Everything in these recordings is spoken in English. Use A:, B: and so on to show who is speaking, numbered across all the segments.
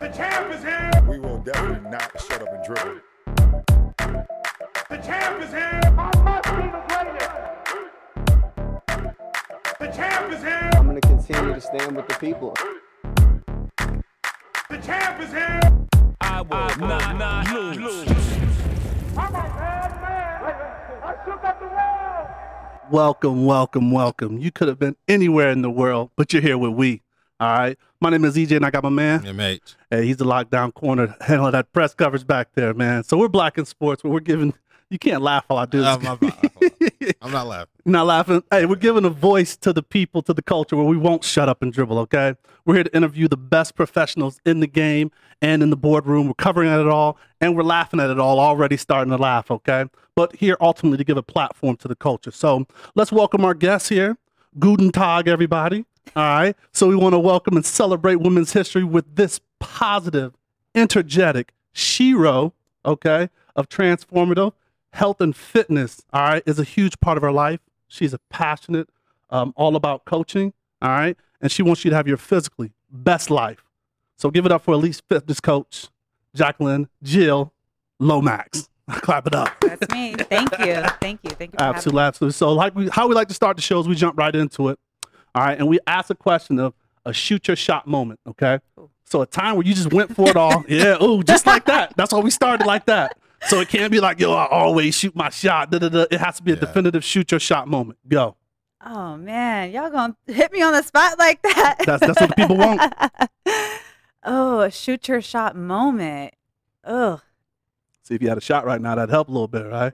A: The champ is here.
B: We will definitely not shut up and dribble.
A: The champ is here. I must be the greatest. The champ is here.
C: I'm going to continue to stand with the people.
A: The champ is here.
D: I will not, not lose.
A: I'm a bad man. I shook up the world.
E: Welcome, welcome, welcome. You could have been anywhere in the world, but you're here with we. All right. My name is EJ, and I got my man.
F: MH.
E: Hey, he's the lockdown corner, handling that press coverage back there, man. So we're black in sports, but we're giving. You can't laugh while I do this.
F: my bad. I'm not laughing.
E: not laughing. Hey, we're giving a voice to the people, to the culture, where we won't shut up and dribble. Okay, we're here to interview the best professionals in the game and in the boardroom. We're covering at it all, and we're laughing at it all. Already starting to laugh. Okay, but here ultimately to give a platform to the culture. So let's welcome our guests here. Guten Tag, everybody. All right. So we want to welcome and celebrate women's history with this positive, energetic shero. Okay, of transformative health and fitness, all right, is a huge part of her life. She's a passionate, um, all about coaching, all right, and she wants you to have your physically best life. So give it up for Elite Fitness Coach Jacqueline Jill Lomax. Clap it up.
G: That's me. Thank you. Thank you. Thank you.
E: Absolutely, absolutely. So, like we, how we like to start the shows, we jump right into it. All right, and we ask a question of a shoot your shot moment. Okay, so a time where you just went for it all. yeah, oh, just like that. That's why we started like that. So it can't be like, yo, I always shoot my shot. Da, da, da. It has to be a
F: Yeah.
E: definitive shoot your shot moment. Go.
G: Oh man, y'all gonna hit me on the spot like that?
E: That's- that's what the people want.
G: oh, a shoot your shot moment. Ugh,
E: See if you had a shot right now, that'd help a little bit, right?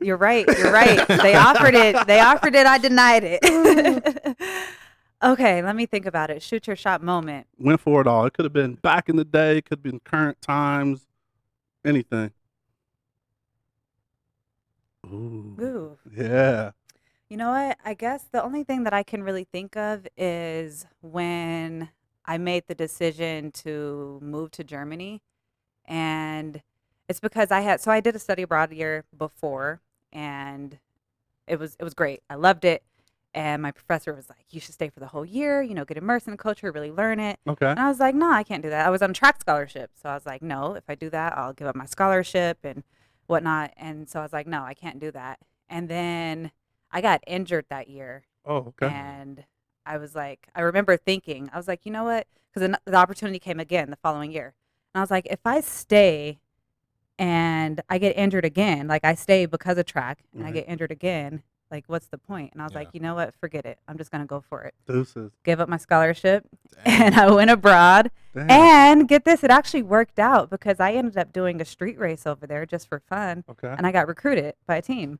G: You're right. You're right. They offered it. They offered it. I denied it. okay, let me think about it. Shoot your shot moment.
E: Went for it all. It could have been back in the day. Could have been current times. Anything. Ooh.
G: Ooh.
E: Yeah.
G: You know what? I guess the only thing that I can really think of is when I made the decision to move to Germany. And it's because I had so I did a study abroad year before and it was it was great. I loved it. And my professor was like, You should stay for the whole year, you know, get immersed in the culture, really learn it.
E: Okay.
G: And I was like, no, I can't do that. I was on track scholarship. So I was like, no, if I do that, I'll give up my scholarship and whatnot. And so I was like, no, I can't do that. And then I got injured that year.
E: Oh, okay.
G: And I was like, I remember thinking, I was like, you know what? Because the opportunity came again the following year. And I was like, if I stay and I get injured again, like I stay because of track and I
E: mm-hmm.
G: get injured again, like what's the point? And I was
F: Yeah.
G: like, you know what? Forget it. I'm just going to go for it.
E: Deuces.
G: Give up my scholarship
F: Damn.
G: and I went abroad.
E: Damn.
G: And get this, it actually worked out because I ended up doing a street race over there just for fun.
E: okay.
G: And I got recruited by a team.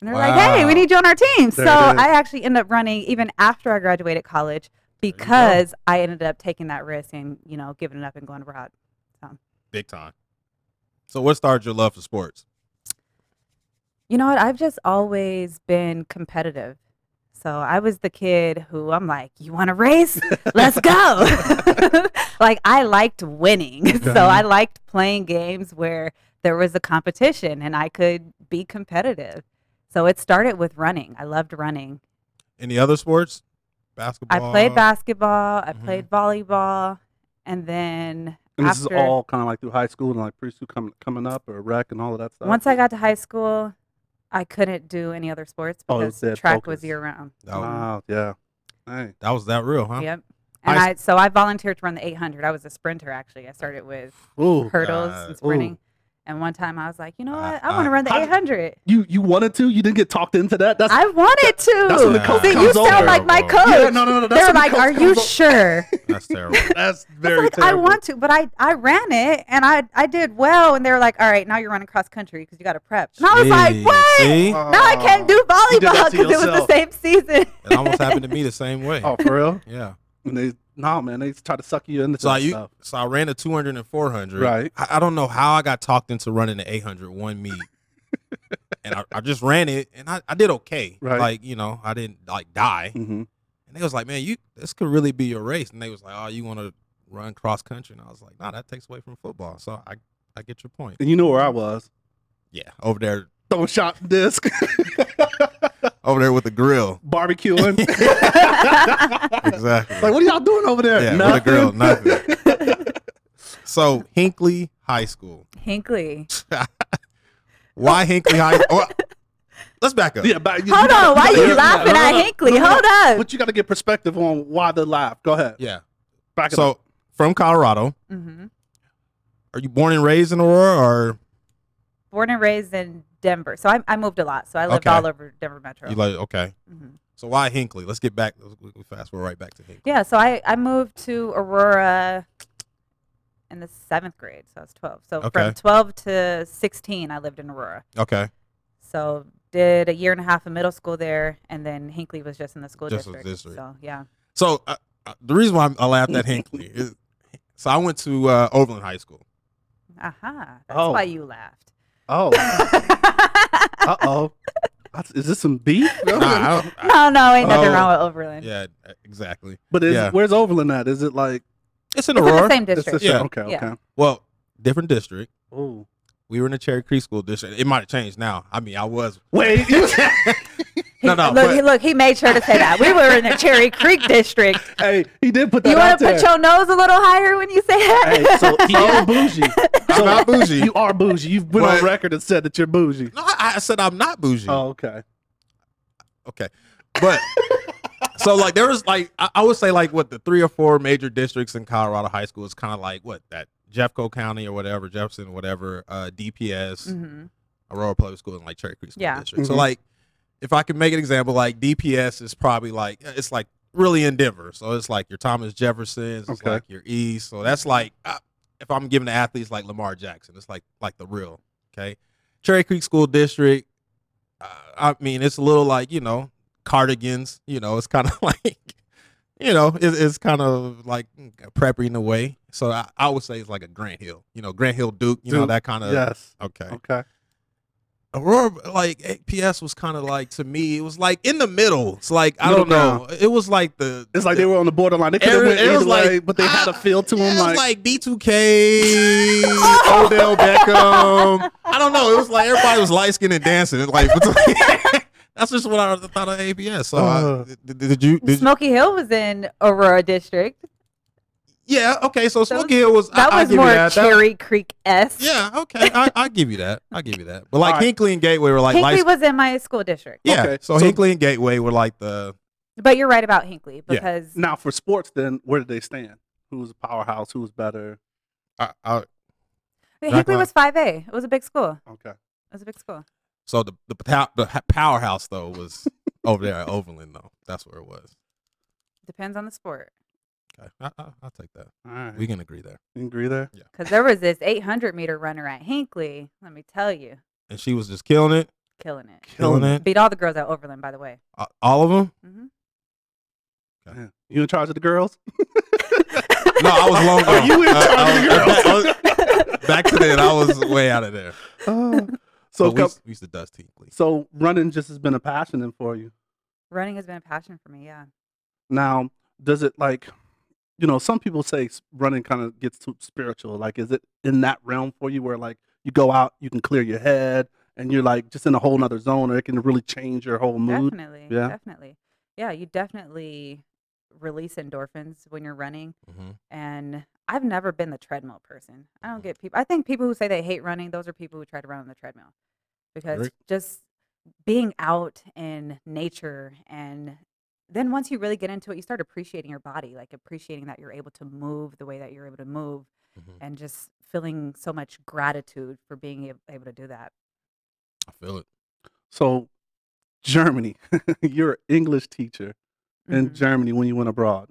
G: And they're like, hey, we need you on our team.
E: There
G: so. I actually ended up running even after I graduated college because I ended up taking that risk and, you know, giving it up and going abroad.
F: Big time. So, what started your love for sports?
G: You know what? I've just always been competitive. So I was the kid who I'm like, you want to race? Let's go. like I liked winning.
E: Okay.
G: So I liked playing games where there was a competition and I could be competitive. So it started with running. I loved running.
F: Any other sports? Basketball.
G: I played basketball, I
F: Mhm.
G: played volleyball, and then
E: And this is
G: after
E: all kind of like through high school and like preschool coming coming up or rec and all of that stuff.
G: once I got to high school, I couldn't do any other sports
E: Oh, it
G: because
E: was dead
G: track
E: focus.
G: was year round.
F: That was,
E: Wow. Yeah. Hey.
F: that was that real, huh?
G: Yep. And
F: I
G: I, so I volunteered to run the 800. I was a sprinter actually. I started with
E: Ooh.
G: hurdles
F: God.
G: and sprinting. And one time I was like, you know
F: I-
G: what? I, uh, want to run the
E: How-
G: 800.
E: You you wanted to? You didn't get talked into that? That's
G: I wanted to.
E: That's when the
F: coach
G: See, you sound
E: over.
G: like my coach.
E: Yeah, no, no, no, that's
G: They're
E: when the
G: like,
E: coach
G: are you
E: comes o-
G: sure?
F: That's terrible.
E: That's
G: I was
E: very
G: like, I want to, but I, I ran it and I I did well. And they were like, all right, now you're running cross country because you got to prep. And I was like,
F: Jeez,
G: what?
F: See?
G: Now I can't do
E: You did that
G: volleyball because it was the same season.
F: It almost happened to me the same way.
E: Oh, for real?
F: Yeah.
E: When they no man, they try to suck you into
F: So I,
E: stuff.
F: so I ran the 200 and 400.
E: Right.
F: I, I don't know how I got talked into running the 800 one meet. and I, I just ran it and I, I did okay.
E: Right.
F: Like, you know, I didn't like die.
E: Mm-hmm.
F: And they was like, man, you this could really be your race. And they was like, oh, you want to run cross country? And I was like, nah, that takes away from football. So I, I get your point.
E: And you know where I was?
F: Yeah, over there
E: Throwing shot disc.
F: over there with the grill.
E: Barbecuing.
F: Exactly.
E: like, what are y'all doing over there?
F: Yeah, with a grill, nothing. So Hinkley High School.
G: Hinkley.
F: Why Hinkley High? Well, let's back up.
E: yeah, but you,
G: Hold
E: you gotta-
G: on, why
E: you
G: you
E: gotta-
G: laughing
E: no,
G: at
E: no, no,
G: Hinkley?
E: no, no,
G: Hold up.
E: But you got to get perspective on why they laugh. Go ahead.
F: Yeah.
E: Back
F: So
E: up.
F: from Colorado,
G: hmm
F: are you born and raised in Aurora, or
G: Born and raised in Denver, so I, I moved a lot. So I lived
F: Okay.
G: all over Denver Metro.
F: you like okay?
G: Mhm.
F: So why Hinkley? Let's get back. We we fast forward right back to Hinkley.
G: Yeah, so I, I moved to Aurora in the seventh grade, so I was 12. So
F: Okay.
G: from 12 to 16, I lived in Aurora.
F: Okay.
G: So did a year and a half of middle school there, and then Hinkley was just in the school
F: Just a
G: district.
F: district.
G: So yeah,
F: So uh, uh, the reason why I laughed at Hinkley is, so I went to uh, Overland High School.
G: aha, that's
E: Oh.
G: why you laughed.
E: Oh, uh oh. Is this some beef?
F: Nah, I don't- I-
G: no, no, ain't nothing
F: Oh.
G: wrong with Overland.
F: yeah, exactly.
E: But is,
F: Yeah.
E: where's Overland at? Is it like
F: It's in
G: It's in
F: Aurora.
G: the same
E: it's
G: district.
E: just-
F: Yeah.
E: Okay,
G: Yeah.
E: okay.
F: Well, different district.
E: Ooh.
F: We were in the Cherry Creek School District. It might have changed now. I mean, I was.
E: Wait. you-
G: He-
F: No, no,
G: look,
F: but-
G: he, look, he made sure to say that. We were in the Cherry Creek district.
E: hey, he did put that
G: You want to put your nose a little higher when you say that?
E: Hey, so he is bougie.
F: I'm not bougie.
E: You are bougie. You've been on record and said that you're bougie.
F: No, I, I said I'm not bougie.
E: Oh, okay.
F: Okay, but so like there was like I, I would say like what the three or four major districts in Colorado high school is kind of like what that Jeffco County or whatever Jefferson whatever uh, DPS
G: hmm
F: Aurora Public School and like Cherry Creek School
G: Yeah.
F: District. So
E: Mhm.
F: like if I could make an example, like DPS is probably like it's like really in Denver. So it's like your Thomas Jeffersons, it's
E: Okay.
F: like your East. So that's like uh, if I'm giving the athletes like Lamar Jackson, it's like like the real. Okay, Cherry Creek School District. Uh, I mean, it's a little like you know cardigans. You know, it's kind of like you know it, it's kind of like preppy in a way. So I, I would say it's like a Grant Hill. You know, Grant Hill Duke. You know that kind of.
E: yes.
F: Okay.
E: Okay.
F: Aurora, like APS, was kind of like to me. It was like in the middle. It's like I don't know. It was like the.
E: It's like they were on the borderline. They could have
F: It-
E: went
F: it was
E: either
F: like-
E: way, but they had a feel to them. Like,
F: was like D2K, Odell Beckham. I don't know. It was like everybody was light skinned and dancing. It Like that's just what I thought of APS. So
E: Uh.
F: I, did, did you? Did you
G: Smoky Hill was in Aurora District.
F: Yeah. Okay. So
G: That
F: Smoky Hill was.
G: That
F: I, I
G: was
F: give
G: more
F: you that. That-
G: Cherry Creek s.
F: yeah. Okay. I, I give you that. I give you that. But like
E: All right.
F: Hinkley and Gateway were like
G: Hinkley
F: light.
G: was in my school district.
F: yeah.
E: Okay,
F: So,
E: so-
F: Hinkley and Gateway were like the.
G: But you're right about Hinkley
F: Yeah.
G: because
E: now for sports, then where did they stand? Who's a powerhouse? Who's better?
F: I, I,
G: Hinkley was 5A. It was a big school.
E: Okay.
G: It was a big school.
F: So the the, pow- the powerhouse though was over there at Overland though. That's where it was.
G: Depends on the sport.
F: Okay, I, I, I'll take that.
E: All right.
F: We can agree there.
E: You agree there? Yeah.
G: Because there was this 800 meter runner at Hinkley. Let me tell you,
F: And she was just killing it,
G: killing it.
F: killing it.
G: Beat all the girls at Overland, by the way.
F: A- All of them.
G: hmm
E: Yeah. You in charge of the girls?
F: No, I was long
E: Are
F: gone.
E: you in charge
F: I
E: of the
F: was-
E: girls?
F: I was- back to then, I was way out of there.
E: Oh.
F: So
E: so,
F: we,
E: co-
F: used- we used to dust Hinkley.
E: so running just has been a passion then for you.
G: Running has been a passion for me. Yeah.
E: Now, does it like, you know, some people say running kind of gets too spiritual. Like, is it in that realm for you where like you go out, you can clear your head, and you're like just in a whole nother zone, or it can really change your whole mood?
G: Definitely.
E: Yeah.
G: Definitely. Yeah. You definitely release endorphins when you're running.
F: hmm
G: And I've never been the treadmill person. I don't get people. I think people who say they hate running, those are people who try to run on the treadmill because
F: Agree.
G: just being out in nature and then once you really get into it, you start appreciating your body, like appreciating that you're able to move the way that you're able to move
F: hmm
G: and just feeling so much gratitude for being ab- able to do that.
F: I feel it.
E: So, Germany, you're an English teacher in
G: Mhm.
E: Germany when you went abroad.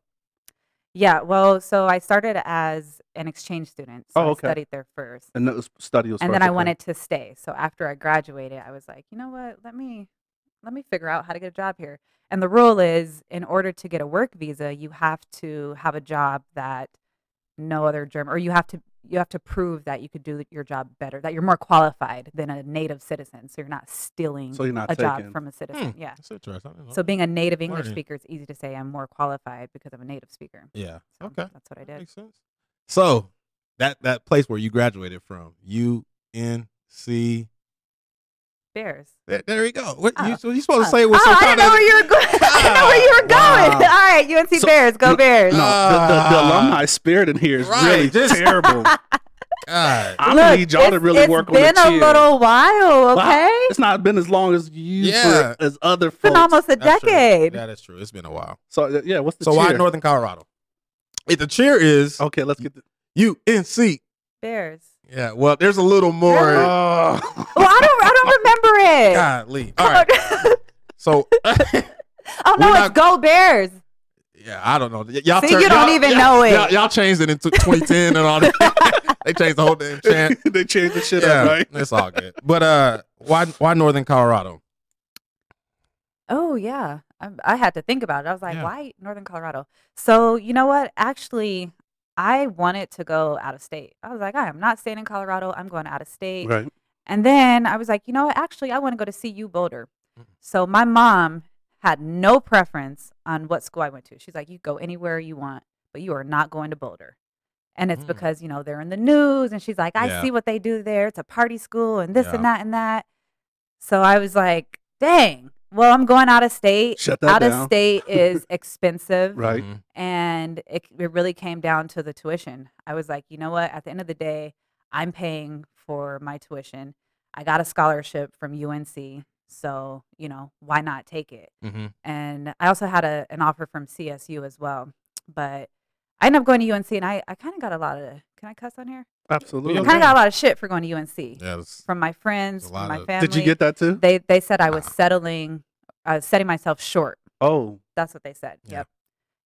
G: Yeah, well, so I started as an exchange student. So
E: Oh, okay.
G: I studied there first.
E: And that was study was
G: and
E: first,
G: then I
E: okay.
G: wanted to stay. So after I graduated, I was like, you know what? Let me let me figure out how to get a job here. And the rule is, in order to get a work visa, you have to have a job that no other German, or you have to you have to prove that you could do your job better, that you're more qualified than a native citizen. So you're not stealing
E: So you're not
G: a job from a citizen.
F: Hmm,
G: Yeah.
F: That's interesting. I didn't know
G: So being a native English
F: Learning.
G: speaker, it's easy to say I'm more qualified because I'm a native speaker.
F: yeah.
G: So
F: Okay.
G: that's what I
F: That
G: did.
F: Makes sense. So that that place where you graduated from, UNC
G: Bears.
F: There, there we go. What you,
G: Oh.
F: so you supposed to
G: Oh.
F: say it with
G: oh,
F: some
G: I
F: kind
G: didn't know
F: of
G: where you were going. I didn't know where you were going.
E: Wow.
G: All right, UNC
E: So-
G: Bears, go Bears.
E: No, the, the, the
F: Ah.
E: alumni spirit in here is
F: Right,
E: really
F: just-
E: terrible.
F: God.
E: I
G: Look,
E: need y'all to really work on the It's
G: been
E: cheer.
G: a little while,
E: Well,
G: okay?
E: It's not been as long as you
F: Yeah.
E: for, as other
G: It's been almost a
F: That's true.
G: decade.
F: Yeah, that's true. It's been a while.
E: So uh, yeah, what's the
F: So
E: cheer?
F: why Northern Colorado? Hey, the cheer is
E: Okay, let's get the.
F: UNC.
G: Bears.
F: Yeah. Well, there's a little more.
G: Really?
E: Oh.
G: Well, I don't, I don't remember it.
F: Golly. All
G: Come
F: right.
G: on.
F: So
G: oh no,
F: We're
G: it's
F: not-
G: go Bears.
F: yeah, I don't know. Y- y'all
G: See,
F: turn-
G: you don't
F: y'all-
G: even
F: y'all-
G: know it.
F: Y'all, y'all changed it into 2010 and all that. they changed the whole damn chant.
E: they changed the shit
F: Yeah,
E: up, right?
F: it's all good. But uh, why why Northern Colorado?
G: Oh yeah, I, I had to think about it. I was like,
F: Yeah.
G: why Northern Colorado? So you know what? Actually, I wanted to go out of state. I was like, I am not staying in Colorado. I'm going out of state.
E: Right.
G: And then I was like, you know what? Actually, I want to go to CU Boulder.
F: Mhm.
G: So my mom had no preference on what school I went to. She's like, you go anywhere you want, but you are not going to Boulder. And it's
F: Mm.
G: because, you know, they're in the news. And she's like, I
F: Yeah.
G: see what they do there. It's a party school and this
F: Yeah.
G: and that and that. So I was like, dang, well, I'm going out of state.
E: Shut that
G: out
E: down.
G: of state is expensive
E: Right.
F: Mhm.
G: and it, it really came down to the tuition. I was like, you know what? At the end of the day, I'm paying for my tuition. I got a scholarship from UNC, so you know why not take it?
F: Mhm.
G: And I also had a, an offer from CSU as well, but I ended up going to UNC, and I, I kind of got a lot of. Can I cuss on here?
E: Absolutely.
G: I kind of got a lot of shit for going to UNC
F: Yeah. It's,
G: from my friends,
F: a
G: from my
F: of-
G: family.
E: Did you get that too?
G: They they said I was
F: Ah.
G: settling, I was setting myself short.
E: Oh,
G: That's what they said.
F: Yeah.
G: Yep.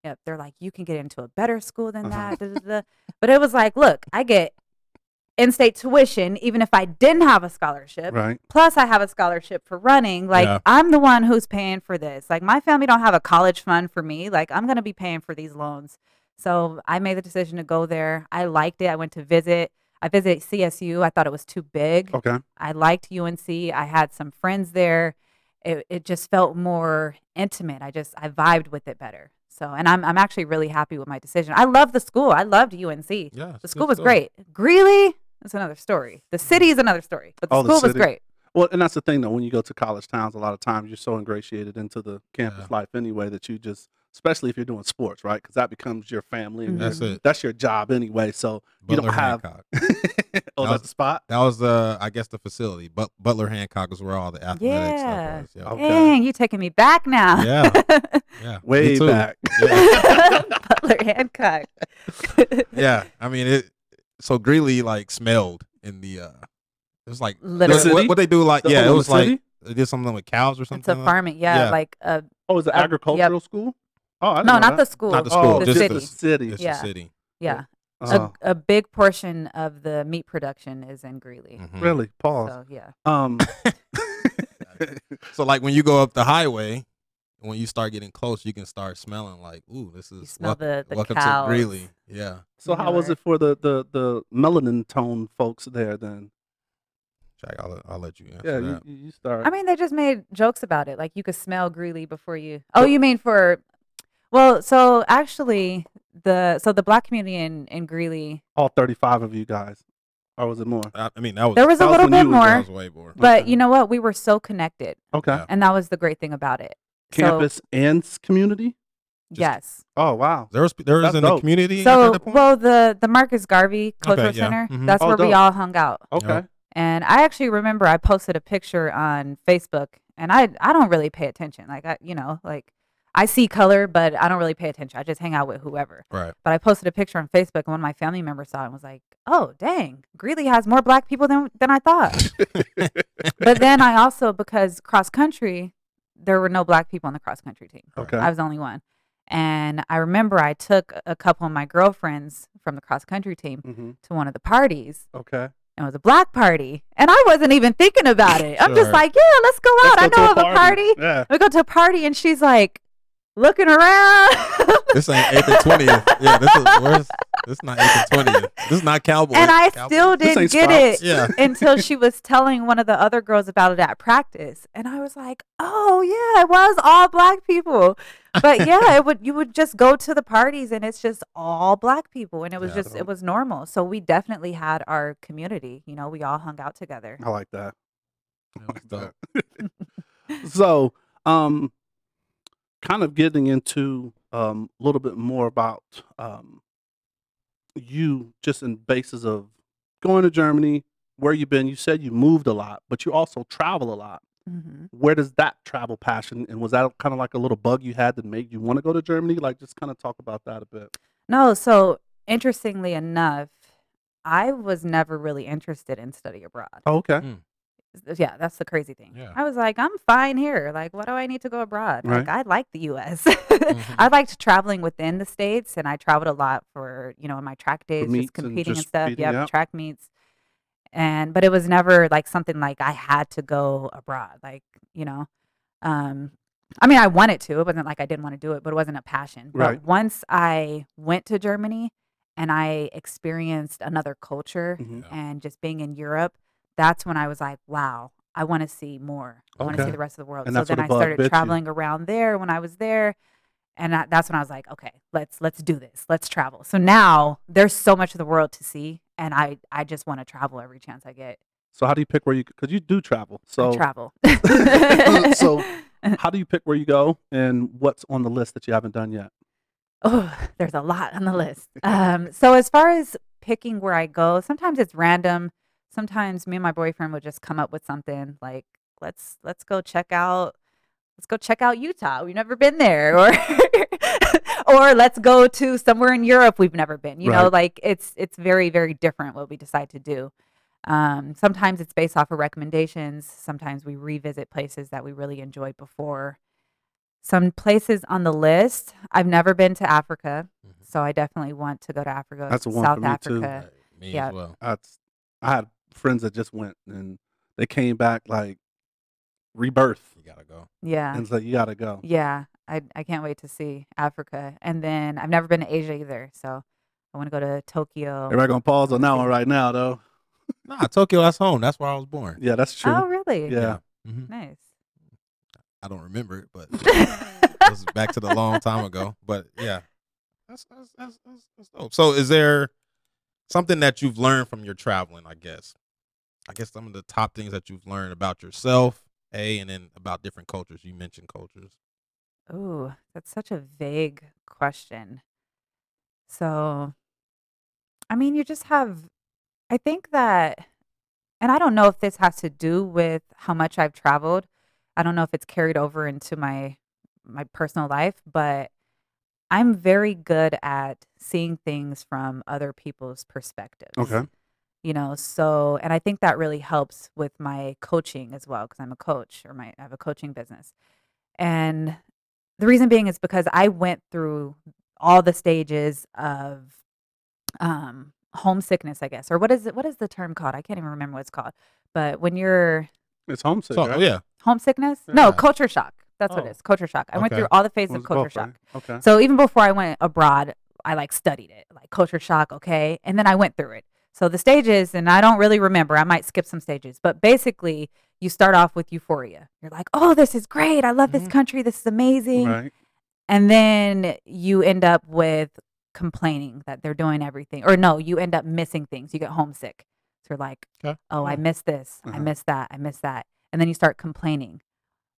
G: Yep. They're like, you can get into a better school than
E: Uh-huh.
G: that. da, da, da. But it was like, look, I get in state tuition even if I didn't have a scholarship.
E: right.
G: Plus, I have a scholarship for running. Like,
F: Yeah.
G: I'm the one who's paying for this. Like, my family don't have a college fund for me. Like, I'm going to be paying for these loans. So I made the decision to go there. I liked it. I went to visit. I visited CSU. I thought it was too big.
E: Okay.
G: I liked UNC. I had some friends there. It, it just felt more intimate. I just I vibed with it better. So, and I'm I'm actually really happy with my decision. I love the school. I loved UNC.
F: yeah.
G: The school was
F: stuff.
G: great. Greeley is another story. The city is another story. But the
E: Oh, the
G: school was great.
E: Well, and that's the thing though. When you go to college towns, a lot of times you're so ingratiated into the campus
F: Yeah.
E: life anyway that you just, especially if you're doing sports, right? Because that becomes your family and
F: That's
E: your-
F: it.
E: that's your job anyway. So you don't have.
F: Hancock.
E: oh,
F: That
E: that's
F: was-
E: the spot.
F: That was the, I guess, the facility. But Butler Hancock is where all the athletics
G: Yeah.
F: stuff was. Yeah.
E: Okay.
G: Dang, you taking me back now.
F: Yeah. Yeah.
E: Way back.
F: Yeah.
G: Butler Hancock.
F: yeah. I mean, it. So Greeley like smelled in the. uh It was like
G: Literally.
F: what, what they do like
E: The
F: yeah. It
E: Oklahoma
F: was like
E: City?
F: they did something with cows or something.
G: It's
F: something.
G: a
F: like-
G: farming, yeah,
F: Yeah.
G: like a
E: Oh, is it
G: Uh, yep.
E: agricultural school? Oh, I didn't
G: no, not the school.
F: Not the
E: Oh,
F: school,
G: the
F: just
G: city.
E: the city.
F: It's
G: Yeah.
F: the city.
G: yeah,
E: Oh,
G: a, a big portion of the meat production is in Greeley.
F: Mhm.
E: really? Pause.
G: So yeah,
E: Um,
F: So like when you go up the highway, when you start getting close, you can start smelling like, ooh, this is
G: you smell
F: wel-
G: the the
F: welcome
G: cows.
F: to Greeley. Yeah.
E: so how was it for the the the melanin tone folks there then?
F: Jack, I'll, let- I'll let you answer
E: Yeah, you,
F: that.
E: you you start.
G: I mean, they just made jokes about it. Like you could smell Greeley before you. Oh, you mean for? Well, so actually, the so the black community in in Greeley,
E: all 35 of you guys, or was it more?
F: I, I mean, that was
G: there was a
E: that was
G: little bit
E: you was-
F: that
G: more,
F: was way more.
G: but
E: Okay.
G: you know what? We were so connected,
E: Okay,
F: Yeah.
G: and that was the great thing about it. So-
E: campus and community.
F: Just-
G: yes.
E: Oh wow.
F: There was there was
E: That's
F: in the
E: dope.
F: community at
G: So,
F: that point.
G: well, the the Marcus Garvey Cultural
F: Okay, yeah.
G: Center,
F: Mhm.
G: that's
E: Oh,
G: where we all hung out.
E: Okay.
G: And I actually remember I posted a picture on Facebook, and I I don't really pay attention. Like I, you know, like I see color, but I don't really pay attention. I just hang out with whoever.
F: right.
G: But I posted a picture on Facebook, and one of my family members saw it and was like, "Oh, dang, Greeley has more black people than than I thought." but then I also because cross country, there were no black people on the cross country team.
E: Okay.
G: I was the only one. And I remember I took a couple of my girlfriends from the cross country team
E: hmm
G: to one of the parties,
E: Okay.
G: and it was a black party. And I wasn't even thinking about it. I'm just like, yeah, let's go out.
E: Let's
G: I
E: go to
G: know of a party.
E: Yeah.
G: We go to a party, and she's like looking around.
F: This ain't eighth and twentieth. Yeah, this is where's this is not eighth and twentieth. This is not cowboy.
G: and I
F: Cowboys.
G: still didn't get
E: Sprouts.
G: it
F: Yeah.
G: until she was telling one of the other girls about it at practice, and I was like, "Oh yeah, it was all black people." But yeah, it would you would just go to the parties and it's just all black people, and it was
F: Yeah.
G: just it was normal. So we definitely had our community. You know, we all hung out together.
E: I like that.
F: That was dope.
E: so, um, kind of getting into um, a little bit more about um, you just in basis of going to Germany, where you've been. You said you moved a lot, but you also travel a lot.
G: hmm
E: Where does that travel passion and was that kind of like a little bug you had that made you want to go to Germany? Like, just kind of talk about that a bit.
G: No, so interestingly enough, I was never really interested in study abroad.
E: Oh, okay.
G: S- Yeah, that's the crazy thing.
F: Yeah.
G: I was like, I'm fine here. Like, what do I need to go abroad? Like, I like the U.S.
F: Mm-hmm.
G: I liked traveling within the states, and I traveled a lot for you know in my track days, just competing and,
E: just
G: stuff. Yep,
E: yeah.
G: track meets. And but it was never like something like I had to go abroad. Like you know, um, I mean, I wanted to. It wasn't like I didn't want to do it, but it wasn't a passion. But
E: Right.
G: once I went to Germany and I experienced another culture
E: Mhm.
G: and just being in Europe, that's when I was like, wow, I want to see more. I want to
E: Okay.
G: see the rest of the world.
E: And
G: so
E: that's what
G: then
E: the
G: I started
E: you.
G: traveling around there when I was there. And that, that's when I was like, okay, let's let's do this. Let's travel. So now there's so much of the world to see, and I I just want to travel every chance I get.
E: So, how do you pick where you? Because you do travel. So,
G: I travel.
E: so how do you pick where you go and what's on the list that you haven't done yet?
G: Oh, there's a lot on the list. Um, so as far as picking where I go, sometimes it's random. Sometimes me and my boyfriend would just come up with something like, let's let's go check out let's go check out Utah. We've never been there, or or let's go to somewhere in Europe we've never been. You know, like it's it's very very different what we decide to do. Um, sometimes it's based off of recommendations. Sometimes we revisit places that we really enjoyed before. Some places on the list. I've never been to Africa,
F: Mhm.
G: so I definitely want to go to Africa.
E: That's a one
G: South
E: for me, too.
G: Africa.
F: Right, Me
G: Yeah.
F: as well.
E: That's, I had friends that just went and they came back like rebirth
F: You gotta go.
G: Yeah.
E: and said, you got to go.
G: Yeah, I I can't wait to see Africa. And then I've never been to Asia either, so I want to go to Tokyo.
E: Everybody going to pause on that one right now, though.
F: Nah, Tokyo. That's home. That's where I was born.
E: Yeah, that's true.
G: Oh, really?
E: Yeah.
F: hmm
G: Nice.
F: I don't remember it, but it was back to the long time ago. But yeah, that's that's that's, that's, that's dope. So, is there something that you've learned from your traveling? I guess. I guess some of the top things that you've learned about yourself, a, and then about different cultures. You mentioned cultures.
G: Ooh, that's such a vague question. So, I mean, you just have, I think that, and I don't know if this has to do with how much I've traveled. I don't know if it's carried over into my my personal life, but I'm very good at seeing things from other people's perspectives.
E: Okay.
G: You know, so and I think that really helps with my coaching as well because I'm a coach or my I have a coaching business. And the reason being is because I went through all the stages of um homesickness, I guess. Or what is it what is the term called? I can't even remember what it's called. But when you're
E: It's homesick.
F: So,
E: right?
F: yeah,
G: homesickness? No, culture shock. That's what
F: Oh.
G: it is. Culture shock. I went through all the phases
E: Was
G: of culture shock.
E: right? Okay.
G: So even before I went abroad, I like studied it, like culture shock, okay? And then I went through it. So the stages, and I don't really remember, I might skip some stages, but basically, you start off with euphoria. You're like, oh, this is great. I love this
F: Mhm.
G: country. This is amazing.
E: Right.
G: And then you end up with complaining that they're doing everything. Or no, you end up missing things. You get homesick. So you're like,
F: Okay.
G: oh, I
F: Yeah.
G: missed this. I
E: Uh-huh.
G: missed that. I missed that. And then you start complaining.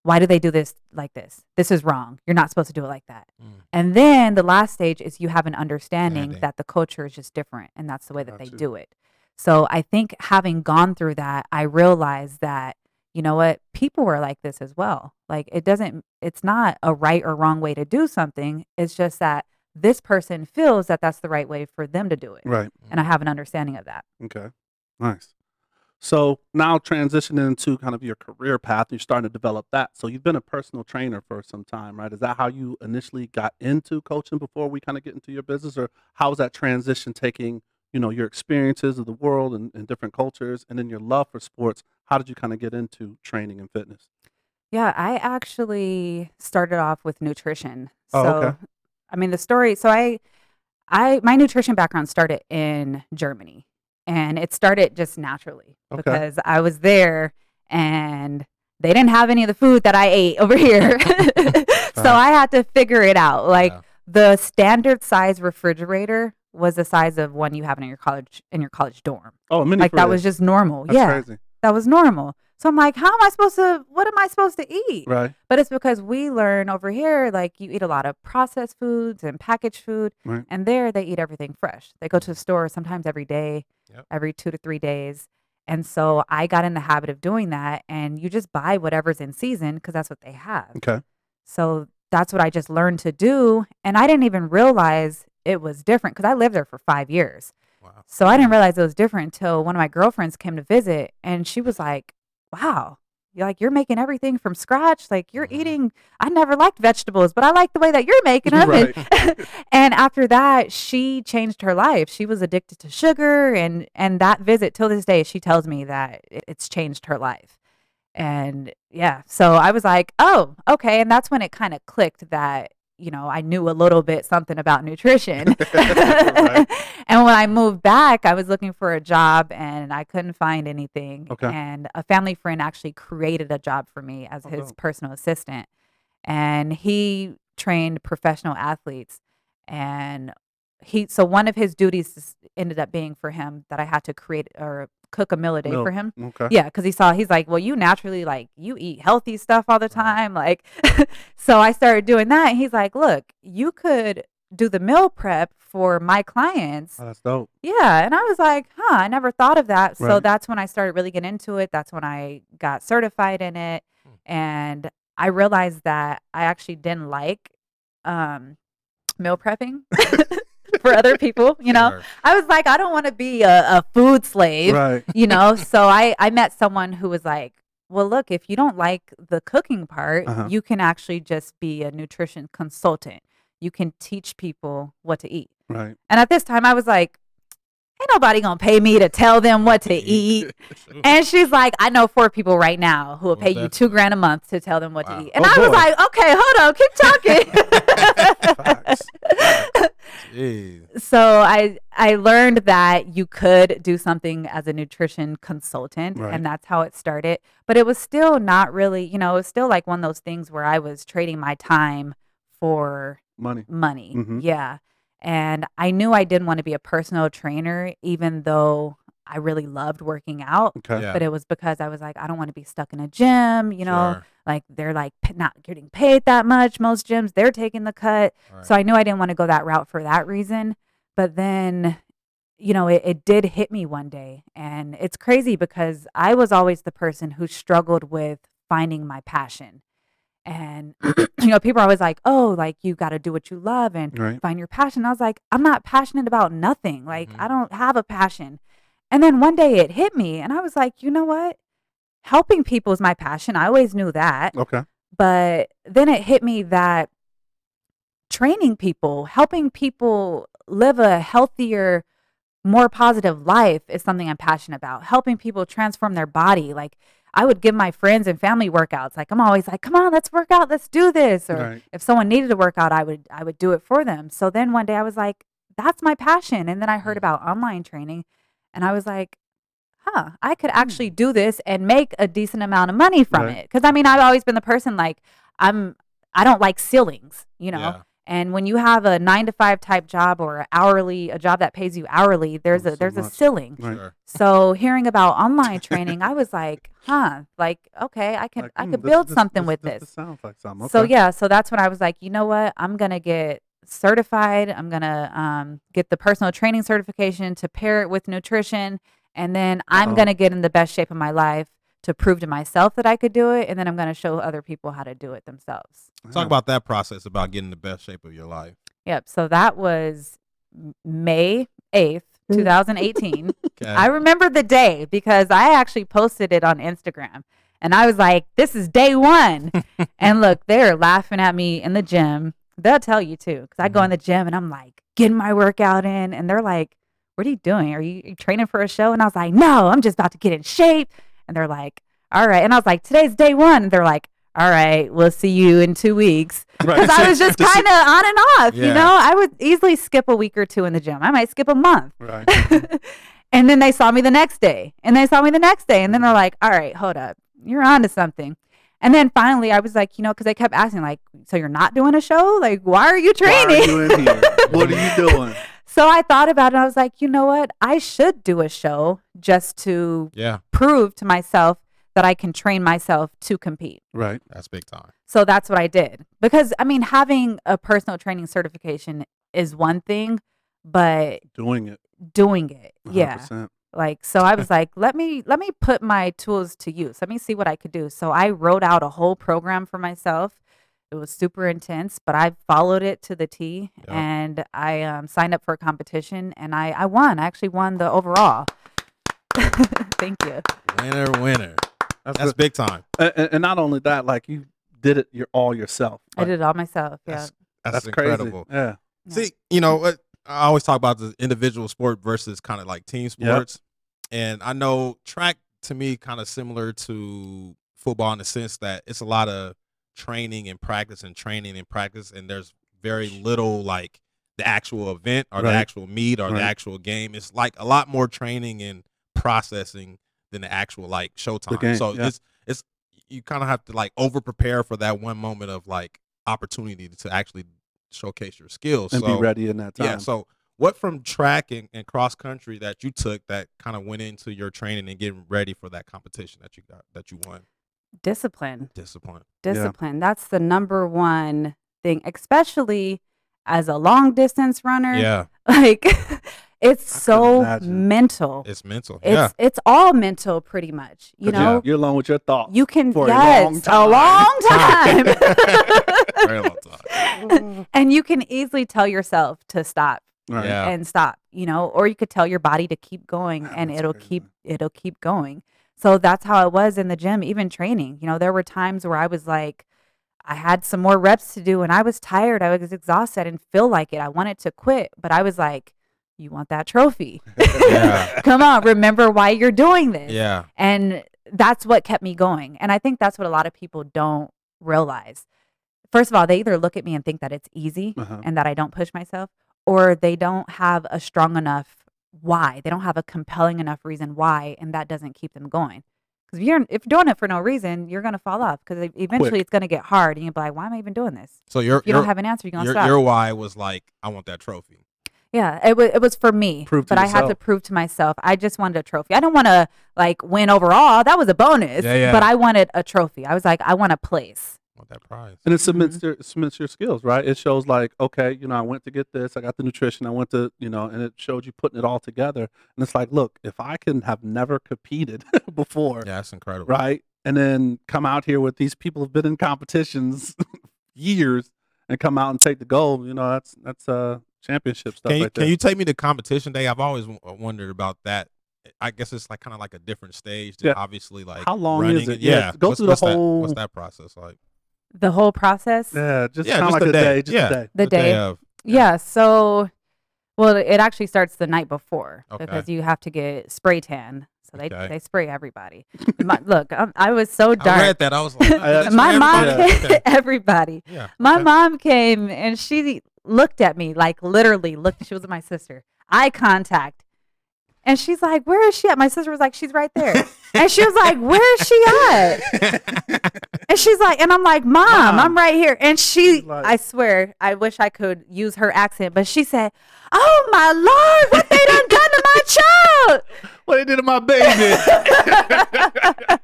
G: Why do they do this like this? This is wrong. You're not supposed to do it like that.
F: Mm.
G: And then the last stage is you have an understanding that the culture is just different and that's the way that they do it. So I think having gone through that, I realized that, you know what, people are like this as well. Like it doesn't, it's not a right or wrong way to do something. It's just that this person feels that that's the right way for them to do it.
E: Right.
G: And I have an understanding of that.
E: Okay. Nice. So now transitioning into kind of your career path, you're starting to develop that. So you've been a personal trainer for some time, right? Is that how you initially got into coaching before we kind of get into your business, or how was that transition taking, you know, your experiences of the world and, and different cultures, and then your love for sports? How did you kind of get into training and fitness?
G: Yeah, I actually started off with nutrition.
E: Oh,
G: so
E: okay.
G: I mean the story so I I my nutrition background started in Germany and it started just naturally
E: Okay.
G: because I was there and they didn't have any of the food that I ate over here. so uh-huh. I had to figure it out. Like
F: Yeah.
G: the standard size refrigerator was the size of one you have in your college in your college dorm.
E: Oh, mini
G: Like that was just normal.
E: That's
G: yeah
E: crazy.
G: that was normal. So I'm like, how am I supposed to? What am I supposed to eat?
E: Right.
G: But it's because we learn over here, like you eat a lot of processed foods and packaged food,
E: Right.
G: and there they eat everything fresh. They go to the store sometimes every day,
F: Yep.
G: every two to three days. And so I got in the habit of doing that, and you just buy whatever's in season because that's what they have.
E: Okay.
G: So that's what I just learned to do, and I didn't even realize it was different because I lived there for five years.
F: Wow.
G: So I didn't realize it was different until one of my girlfriends came to visit and she was like, Wow, you're like you're making everything from scratch. Like you're
F: Mhm.
G: eating I never liked vegetables, but I like the way that you're making them. And, and after that, she changed her life. She was addicted to sugar and and that visit till this day, she tells me that it's changed her life. And yeah, so I was like, oh, okay. And that's when it kind of clicked that, you know, I knew a little bit something about nutrition.
E: Right.
G: and when I moved back, I was looking for a job and I couldn't find anything.
E: Okay.
G: And a family friend actually created a job for me as
E: Oh,
G: his personal assistant. And he trained professional athletes. And he, so one of his duties is- ended up being for him that I had to create or cook a meal a day for him.
E: Okay.
G: Yeah, because he saw he's like, well, you naturally like you eat healthy stuff all the time, like. so I started doing that. And he's like, look, you could do the meal prep for my clients.
E: Oh, that's dope.
G: Yeah, and I was like, huh, I never thought of that. So
E: Right.
G: that's when I started really getting into it. That's when I got certified in it,
F: Hmm.
G: and I realized that I actually didn't like um, meal prepping. For other people, you know,
F: Sure.
G: I was like, I don't want to be a, a food slave
E: Right.
G: you know so i i met someone who was like well look if you don't like the cooking part
E: Uh-huh.
G: you can actually just be a nutrition consultant you can teach people what to eat
E: Right.
G: and at this time i was like ain't nobody gonna pay me to tell them what to eat and she's like i know four people right now who will
F: Well,
G: pay you two grand a month to tell them what
F: Wow.
G: to eat and
E: Oh,
G: i was like okay hold on keep
F: Facts.
G: talking
F: Jeez.
G: so I I learned that you could do something as a nutrition consultant
E: Right.
G: and that's how it started but it was still not really you know it was still like one of those things where I was trading my time for
E: Money.
G: money
E: Mhm.
G: yeah and I knew I didn't want to be a personal trainer even though I really loved working out
E: Okay.
F: Yeah.
G: but it was because I was like I don't want to be stuck in a gym you know
F: Sure.
G: like they're like p- not getting paid that much most gyms they're taking the cut
F: Right.
G: so I knew I didn't want to go that route for that reason. But then, you know, it, it did hit me one day. And it's crazy because I was always the person who struggled with finding my passion. And, you know, people are always like, oh, like you got to do what you love and
E: Right.
G: find your passion. I was like, I'm not passionate about nothing. Like,
F: Mhm.
G: I don't have a passion. And then one day it hit me and I was like, you know what? Helping people is my passion. I always knew that
E: Okay.
G: but then it hit me that training people, helping people live a healthier, more positive life is something I'm passionate about. Helping people transform their body. Like I would give my friends and family workouts. Like I'm always like, "Come on, let's work out. Let's do this." Or
E: Right.
G: if someone needed to workout, I would I would do it for them. So then one day I was like, "That's my passion." And then I heard
F: Mm.
G: about online training and I was like, huh, I could actually do this and make a decent amount of money from
E: Right.
G: it. Because I mean, I've always been the person like I'm. I don't like ceilings, you know.
F: Yeah.
G: And when you have a nine to five type job or hourly, a job that pays you hourly, there's
E: Oh,
G: a
E: so
G: there's a
E: much.
G: ceiling.
E: Right.
G: So hearing about online training, I was like, huh, like okay, I can,
E: Like,
G: I
E: hmm,
G: could
E: this-
G: build
E: this-
G: something
E: this-
G: with
E: this,
G: this.
E: sounds like something.
G: So yeah, so that's when I was like, you know what? I'm gonna get certified. I'm gonna um, get the personal training certification to pair it with nutrition, and then I'm
E: Uh-oh.
G: gonna get in the best shape of my life to prove to myself that I could do it, and then I'm gonna show other people how to do it themselves.
F: Talk about that process about getting the best shape of your life.
G: Yep. So that was May 8th, 2018.
F: Okay.
G: I remember the day because I actually posted it on Instagram and I was like, this is day one. and look, they're laughing at me in the gym. They'll tell you too. Because I go mm-hmm. in the gym and I'm like, getting my workout in. And they're like, what are you doing? Are you, you training for a show? And I was like, no, I'm just about to get in shape. And they're like, all right. And I was like, today's day one. And they're like, all right, we'll see you in two weeks
E: Right.
G: because I was just kind of on and off. You know, I would easily skip a week or two in the gym. I might skip a month.
E: Right.
G: and then they saw me the next day, and they saw me the next day, and then they're like, "All right, hold up, you're on to something." And then finally, I was like, you know, because I kept asking, like, "So you're not doing a show? Like, why are you
E: Why are
G: training?"
E: you in here? What are you doing?
G: so I thought about it. and I was like, you know what? I should do a show just to
F: yeah.
G: prove to myself that I can train myself to compete.
E: Right.
F: That's big time.
G: So that's what I did. Because I mean, having a personal training certification is one thing, but
E: Doing it.
G: doing it,
E: 100%.
G: yeah. Like so I was like, let me let me put my tools to use. Let me see what I could do. So I wrote out a whole program for myself. It was super intense, but I followed it to the T
F: Yeah.
G: and I um, signed up for a competition and I, I won. I actually won the overall. Thank you.
F: Winner, winner.
E: That's,
F: That's big time.
E: and, and- and not only that, like you did it you're all yourself.
G: I did it all myself. Yeah.
F: That's, that's,
E: That's, crazy.
F: incredible.
E: Yeah.
G: Yeah.
F: See, you know what? I always talk about the individual sport versus kind of like team
E: Yep.
F: sports. And I know track to me kind of similar to football in the sense that it's a lot of training and practice and training and practice and there's very little like the actual event or the actual meet or
E: Right.
F: the actual game. It's like a lot more training and processing than the actual like showtime.
E: game,
F: so
E: yeah.
F: it's it's you kind of have to like over prepare for that one moment of like opportunity to actually showcase your skills.
E: And
F: so,
E: be ready in that time.
F: yeah. So, what from track and, and cross country that you took that kind of went into your training and getting ready for that competition that you got that you won?
G: Discipline.
F: Discipline.
E: Yeah.
G: Discipline. That's the number one thing, especially as a long distance runner.
F: Yeah,
G: Like it's
E: I
G: so mental.
F: it's mental.
G: It's
F: yeah,
G: it's all mental pretty much. You know,
E: you're alone with your thoughts.
G: you can
E: for a
G: yes,
E: long
G: a
E: time.
G: long time.
F: very long time.
G: and you can easily tell yourself to stop
E: Right.
F: Yeah.
G: and stop, you know, or you could tell your body to keep going and it'll
E: crazy,
G: keep it'll keep going. So that's how it was in the gym, even training. You know, there were times where I was like I had some more reps to do and I was tired. I was exhausted. I didn't feel like it. I wanted to quit, but I was like, you want that trophy.
F: Yeah.
G: Come on, remember why you're doing this.
F: yeah,
G: And that's what kept me going. And I think that's what a lot of people don't realize. First of all, they either look at me and think that it's easy
E: Uh-huh.
G: and that I don't push myself, or they don't have a strong enough why. They don't have a compelling enough reason why, and that doesn't keep them going. Because if you're if you're doing it for no reason, you're gonna fall off. Because eventually
E: Quick.
G: it's gonna get hard, and you'll be like, "Why am I even doing this?"
F: So your
G: If you
F: your
G: don't have an answer, you're gonna
F: your,
G: stop.
F: your why was like, I want that trophy.
G: Yeah, it was it was for me,
E: Prove to
G: but I had to prove to myself. I just wanted a trophy. I don't want to like win overall. That was a bonus.
F: Yeah, yeah.
G: But I wanted a trophy. I was like, I want a place.
F: I want that prize.
E: And it submits
G: Mm-hmm.
E: your submits your skills, right? It shows like, okay, you know, I went to get this, I got the nutrition, I went to, you know, and it showed you putting it all together. And it's like, look, if I can have never competed before,
F: Yeah, that's incredible.
E: right? And then come out here with these people who've been in competitions years and come out and take the gold, you know, that's that's uh championship stuff
F: Can you
E: right
F: can
E: there.
F: you take me to competition day? I've always w- uh, wondered about that. I guess it's like kind of like a different stage
E: Yeah.
F: obviously like
E: How long
F: running
E: is it?
F: and-
E: Yeah,
F: Yeah,
E: go
F: what's,
E: through the
F: what's that,
E: whole-
F: what's that process like?
G: The whole process.
E: yeah, just
F: Yeah,
E: kind of
F: just
E: like
F: the day.
E: day, just
F: Yeah.
E: a day.
G: The day.
F: of
G: Yeah. So, well, it actually starts the night before
F: Okay.
G: because you have to get spray tan. So they
F: Okay.
G: they spray everybody. My, look, i I was so
F: I
G: dark.
F: read that. I was like, oh,
G: My
F: for
G: mom,
F: everybody?
G: came,
F: Okay.
G: everybody.
F: Yeah.
G: My
F: okay.
G: mom came and she looked at me like literally looked. She was my sister. Eye contact. And she's like, "Where is she at?" My sister was like, "She's right there." and she was like, "Where is she at?" And she's like, and I'm like, "Mom,
E: Mom.
G: I'm right here." And she,
E: like-
G: I swear, I wish I could use her accent, but she said, "Oh my lord, what they done done to my child?"
E: What they did to my baby,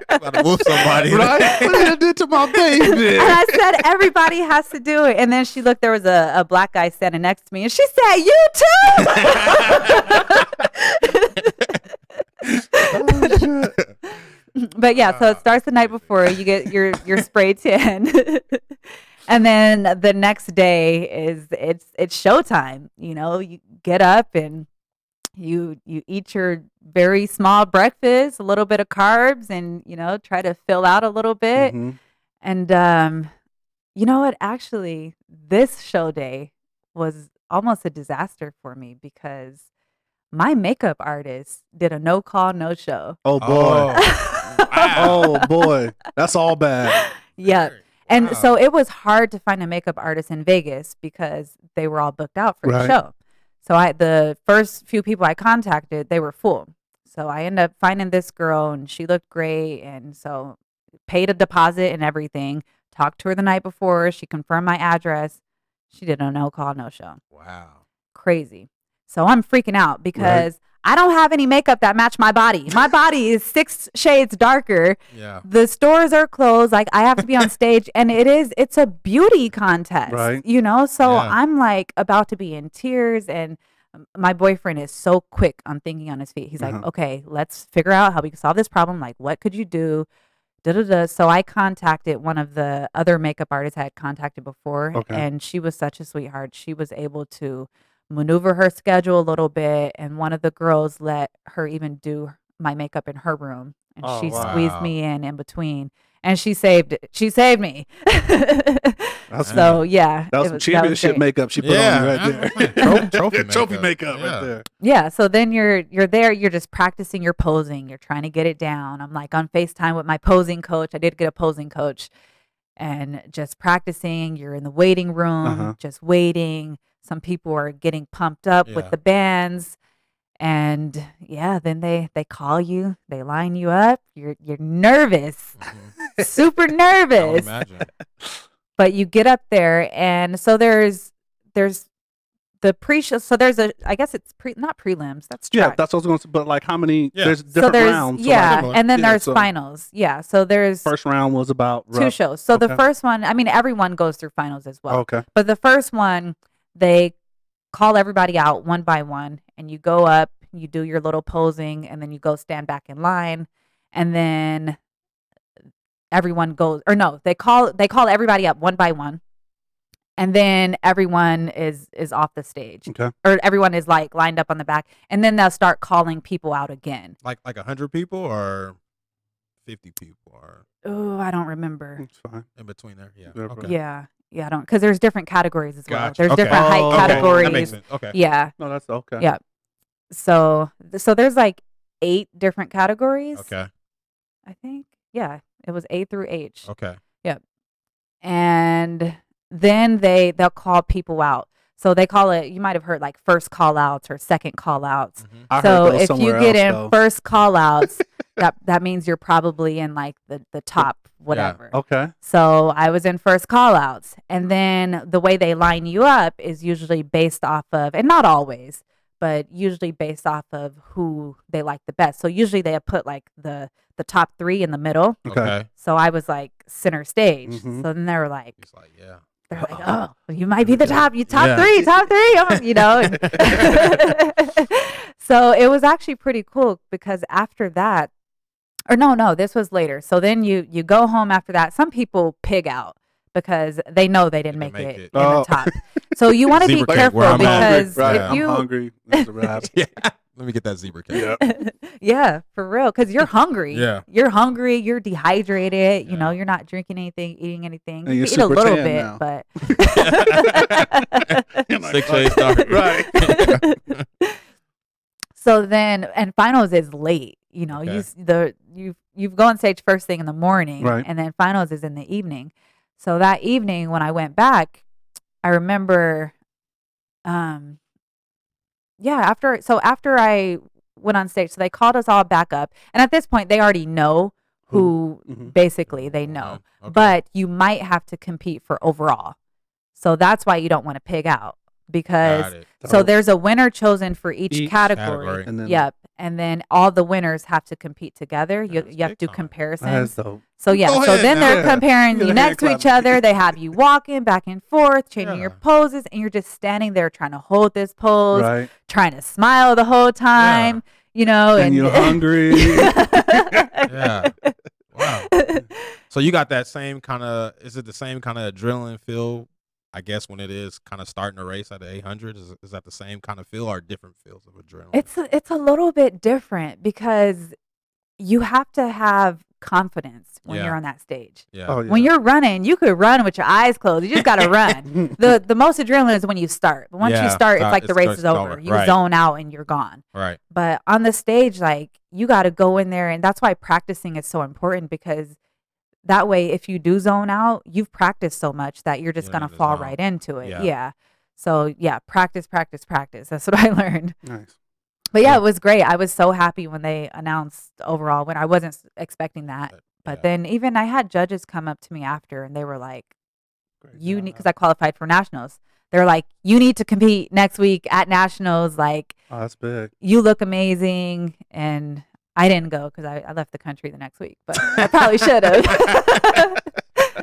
F: About to whoop somebody.
E: right? What they did to my baby.
G: And I said, everybody has to do it. And then she looked, there was a, a black guy standing next to me, and she said, You too. Oh, but yeah, so it uh, starts the night before. You get your, your spray tan. and then the next day is it's it's showtime. You know, you get up and you you eat your very small breakfast, a little bit of carbs, and you know, try to fill out a little bit.
E: Mhm.
G: And um, you know what? Actually, this show day was almost a disaster for me because my makeup artist did a no call, no show.
E: Oh boy.
F: Oh, wow.
E: Oh boy. That's all bad.
G: yeah. And
F: Wow.
G: so it was hard to find a makeup artist in Vegas because they were all booked out for
E: Right.
G: the show. So I the first few people I contacted, they were full. So I ended up finding this girl and she looked great and so paid a deposit and everything. Talked to her the night before, she confirmed my address. She did a no call, no show.
F: Wow.
G: Crazy. So I'm freaking out because I don't have any makeup that match my body. My body is six shades darker.
F: Yeah.
G: The stores are closed. Like I have to be on stage and it is it's a beauty contest.
E: Right.
G: You know? So
F: Yeah.
G: I'm like about to be in tears and my boyfriend is so quick on thinking on his feet. He's
E: Uh-huh.
G: like, "Okay, let's figure out how we can solve this problem. Like what could you do?" Da, da, da. So I contacted one of the other makeup artists I had contacted before,
E: Okay.
G: and she was such a sweetheart. She was able to maneuver her schedule a little bit, and one of the girls let her even do my makeup in her room, and
E: Oh,
G: she
F: wow.
G: squeezed me in in between, and she saved it. She saved me.
E: That's
G: so yeah,
E: That was
G: was-
E: championship
G: great.
E: makeup she put
F: Yeah,
E: on you right there.
F: trophy- trophy
E: Yeah, trophy
F: makeup.
E: makeup
F: Yeah.
E: right there.
G: Yeah, so then you're you're there, you're just practicing your posing, you're trying to get it down. I'm like on FaceTime with my posing coach. I did get a posing coach and just practicing. You're in the waiting room,
E: Uh-huh.
G: just waiting. Some people are getting pumped up
F: Yeah.
G: with the bands. And yeah, then they they call you, they line you up. You're you're nervous.
F: Mhm.
G: Super
F: I would
G: nervous
F: imagine.
G: but you get up there and so there's there's the pre show so there's a i guess it's pre not prelims that's
E: Yeah,
G: track.
E: that's what I was going to say. But like, how many?
F: Yeah.
E: There's
G: so
E: different
G: there's
E: rounds. so,
G: yeah
E: like,
F: similar.
G: and then
E: Yeah,
G: there's
E: so-
G: finals yeah so there's
E: first round was about
G: two shows so the
E: Okay.
G: first one i mean everyone goes through finals as well
E: Okay.
G: but the first one they call everybody out one by one and you go up you do your little posing and then you go stand back in line and then everyone goes or no they call they call everybody up one by one and then everyone is is off the stage
E: Okay.
G: or everyone is like lined up on the back and then they'll start calling people out again
F: Like like hundred people or fifty people or
G: oh i don't remember
E: It's fine.
F: in between there. Yeah.
E: Yeah,
F: Okay.
G: yeah yeah i don't because there's different categories as well
F: Gotcha.
G: there's
F: Okay.
G: different height
E: Oh, okay.
G: categories
F: That makes sense. Okay.
G: yeah
E: No, that's okay.
G: Yeah. So so there's like eight different categories.
F: Okay.
G: I think. Yeah. It was A through H.
F: Okay. Yep.
G: And then they they'll call people out. So they call it you might have heard like first call outs or second call outs.
F: Mhm.
E: I heard
G: So if you get
E: else,
G: in
E: though.
G: first call outs, that that means you're probably in like the, the top whatever.
E: Okay.
G: So I was in first call outs. And then the way they line you up is usually based off of, and not always, but usually based off of who they like the best. So usually they put like the the top three in the middle.
E: Okay.
F: Okay.
G: So I was like center stage.
E: Mhm.
G: So then they were like,
F: He's like, yeah.
G: they're like, oh, you might be the top, you top
F: Yeah.
G: three, top three, I'm- you know. so it was actually pretty cool because after that, or no, no, this was later. So then you you go home after that. Some people pig out because they know they didn't
F: didn't
G: make,
F: make
G: it,
F: it.
G: in
E: Oh.
G: the top. So you want to be
F: cake,
G: careful
F: I'm at.
G: because
E: right.
G: if
E: I'm hungry. That's a wrap.
F: yeah. Let me get that zebra cake.
E: yeah.
G: yeah, for real, because you're hungry.
F: Yeah.
G: you're hungry. You're dehydrated. You know, you're not drinking anything, eating anything.
E: And
G: you
E: you're
G: eat a
E: super
G: little
E: tan
G: bit,
E: now.
G: but
E: You're like,
F: Six shades darker.
E: Right.
G: So then, and finals is late. You know, you
F: Okay.
G: s- the you you go on stage first thing in the morning,
E: Right.
G: and then finals is in the evening. So that evening, when I went back, I remember, um, yeah, after so after I went on stage, so they called us all back up, and at this point, they already know who
E: Mhm.
G: basically they know,
F: Uh-huh. Okay.
G: but you might have to compete for overall. So that's why you don't want to pig out because so
E: Oh.
G: there's a winner chosen for each,
E: Each
G: category.
F: category.
E: And then
G: Yep. And then all the winners have to compete together. You, you have to do
F: time.
G: Comparisons. So yeah,
F: Go
G: so
F: ahead
G: then
F: now.
G: they're
E: Yeah.
G: comparing you next to each other. They have you walking back and forth, changing your poses, and you're just standing there trying to hold this pose,
E: Right.
G: trying to smile the whole time. You know,
E: And
G: and,
E: you're hungry.
F: Yeah. Wow. So you got that same kind of is it the same kind of adrenaline feel? I guess when it is kind of starting a race at the 800, is, is that the same kind of feel or different feels of adrenaline?
G: It's a, it's a little bit different because you have to have confidence when
F: Yeah.
G: you're on that stage.
F: yeah.
E: Oh, yeah.
G: When you're running, you could run with your eyes closed. You just got to run. the The most adrenaline is when you start. But once you start, it's
F: uh,
G: like the race is over.
F: over.
G: You
F: Right.
G: zone out and you're gone.
F: right.
G: But on the stage, like you got to go in there, and that's why practicing is so important because that way, if you do zone out, you've practiced so much that you're just
F: You
G: gonna fall
F: zone.
G: right into it.
F: Yeah.
G: Yeah. So yeah, practice, practice, practice. That's what I learned.
E: nice.
G: But yeah,
F: Yeah.
G: it was great. I was so happy when they announced overall when I wasn't expecting that. But
F: yeah.
G: then even I had judges come up to me after and they were like,
E: Great
G: "You need," because I qualified for nationals. They're like, "You need to compete next week at nationals. Like,
E: Oh, that's big.
G: you look amazing and i didn't go because I, I left the country the next week but i probably should have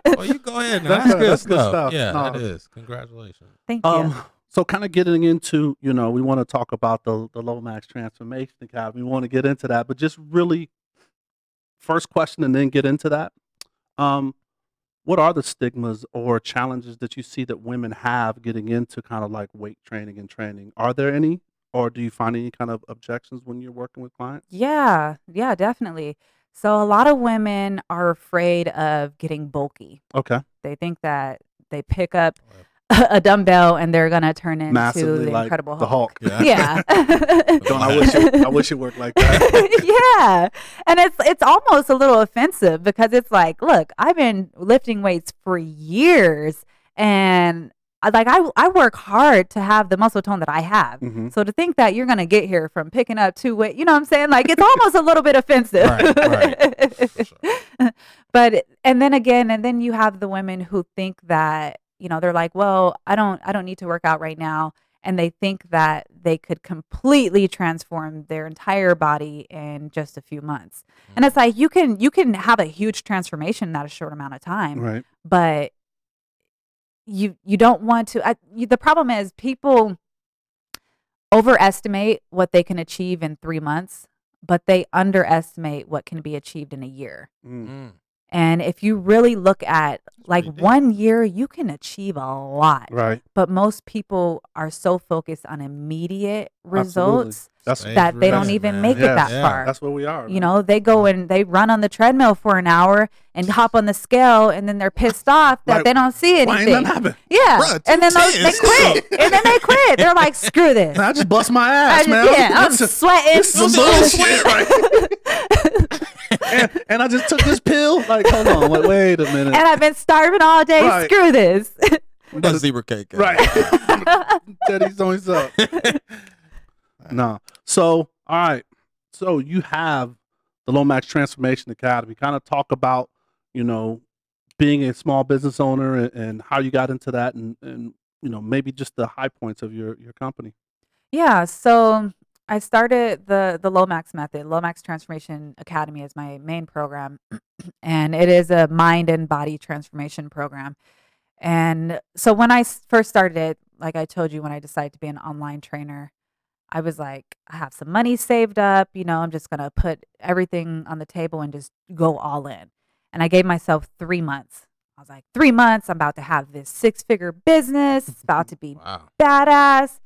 F: well, you go ahead. Now.
E: That's
F: That's,
E: good-
F: good,
E: that's good
F: stuff.
E: stuff.
F: Yeah,
E: No.
F: that is. Congratulations.
G: thank you
E: Um, so kind of getting into, you know, we want to talk about the the Lomax Transformation Academy. We want to get into that, but just really, first question, and then get into that. Um, what are the stigmas or challenges that you see that women have getting into kind of like weight training and training? Are there any, or do you find any kind of objections when you're working with clients?
G: yeah yeah definitely so a lot of women are afraid of getting bulky
E: Okay,
G: they think that they pick up a dumbbell and they're gonna turn into
E: massively
G: the
E: like
G: incredible
E: the
G: hulk,
E: Hulk.
F: Yeah.
G: yeah
E: Don't I wish it, I wish it worked like that.
G: yeah. And it's it's almost a little offensive because it's like, look, I've been lifting weights for years and I- like I I work hard to have the muscle tone that I have.
E: Mhm.
G: So to think that you're gonna get here from picking up two weight, you know what I'm saying? Like it's almost a little bit offensive.
F: Right, right. Sure.
G: but and then again, and then you have the women who think that, you know, they're like, well, I don't I don't need to work out right now. And they think that they could completely transform their entire body in just a few months. And it's like you can you can have a huge transformation in that a short amount of time
E: Right.
G: but you you don't want to I, you, the problem is people overestimate what they can achieve in 3 months but they underestimate what can be achieved in a year
E: Mm.
G: And if you really look at like one year you can achieve a lot
E: Right.
G: but most people are so focused on immediate results
E: That's
F: Stage
G: that they don't even
F: man.
G: make it that
F: Yeah.
G: far
E: that's where we are.
G: you
E: man.
G: know, they go and they run on the treadmill for an hour and hop on the scale, and then they're pissed off that
E: Like,
G: they don't see
E: Why ain't
G: anything.
E: nothing happen?
G: Yeah,
F: Bruh,
G: and then those, they quit, and then they quit. They're like, "Screw this."
E: Man, I just bust my
G: I
E: ass,
G: just-
E: man.
G: yeah, I'm
E: This is-
G: sweating.
E: this is some bullshit, right? and, and I just took this pill. Like, hold on, wait, wait a minute.
G: and I've been starving all day.
E: Right.
G: Screw this.
F: That zebra cake. uh,
E: right. Teddy's on his up. no. So, all right. So you have the Lomax Transformation Academy. Kind of talk about, you know, being a small business owner and, and how you got into that and, and you know, maybe just the high points of your, your company.
G: Yeah, so I started the the Lomax method. Lomax Transformation Academy is my main program, and it is a mind and body transformation program. And so when I first started it, like I told you, when I decided to be an online trainer, I was like, I have some money saved up. You know, I'm just gonna put everything on the table and just go all in. And I gave myself three months. I was like, three months. I'm about to have this six figure business. It's about to be
F: Wow.
G: badass.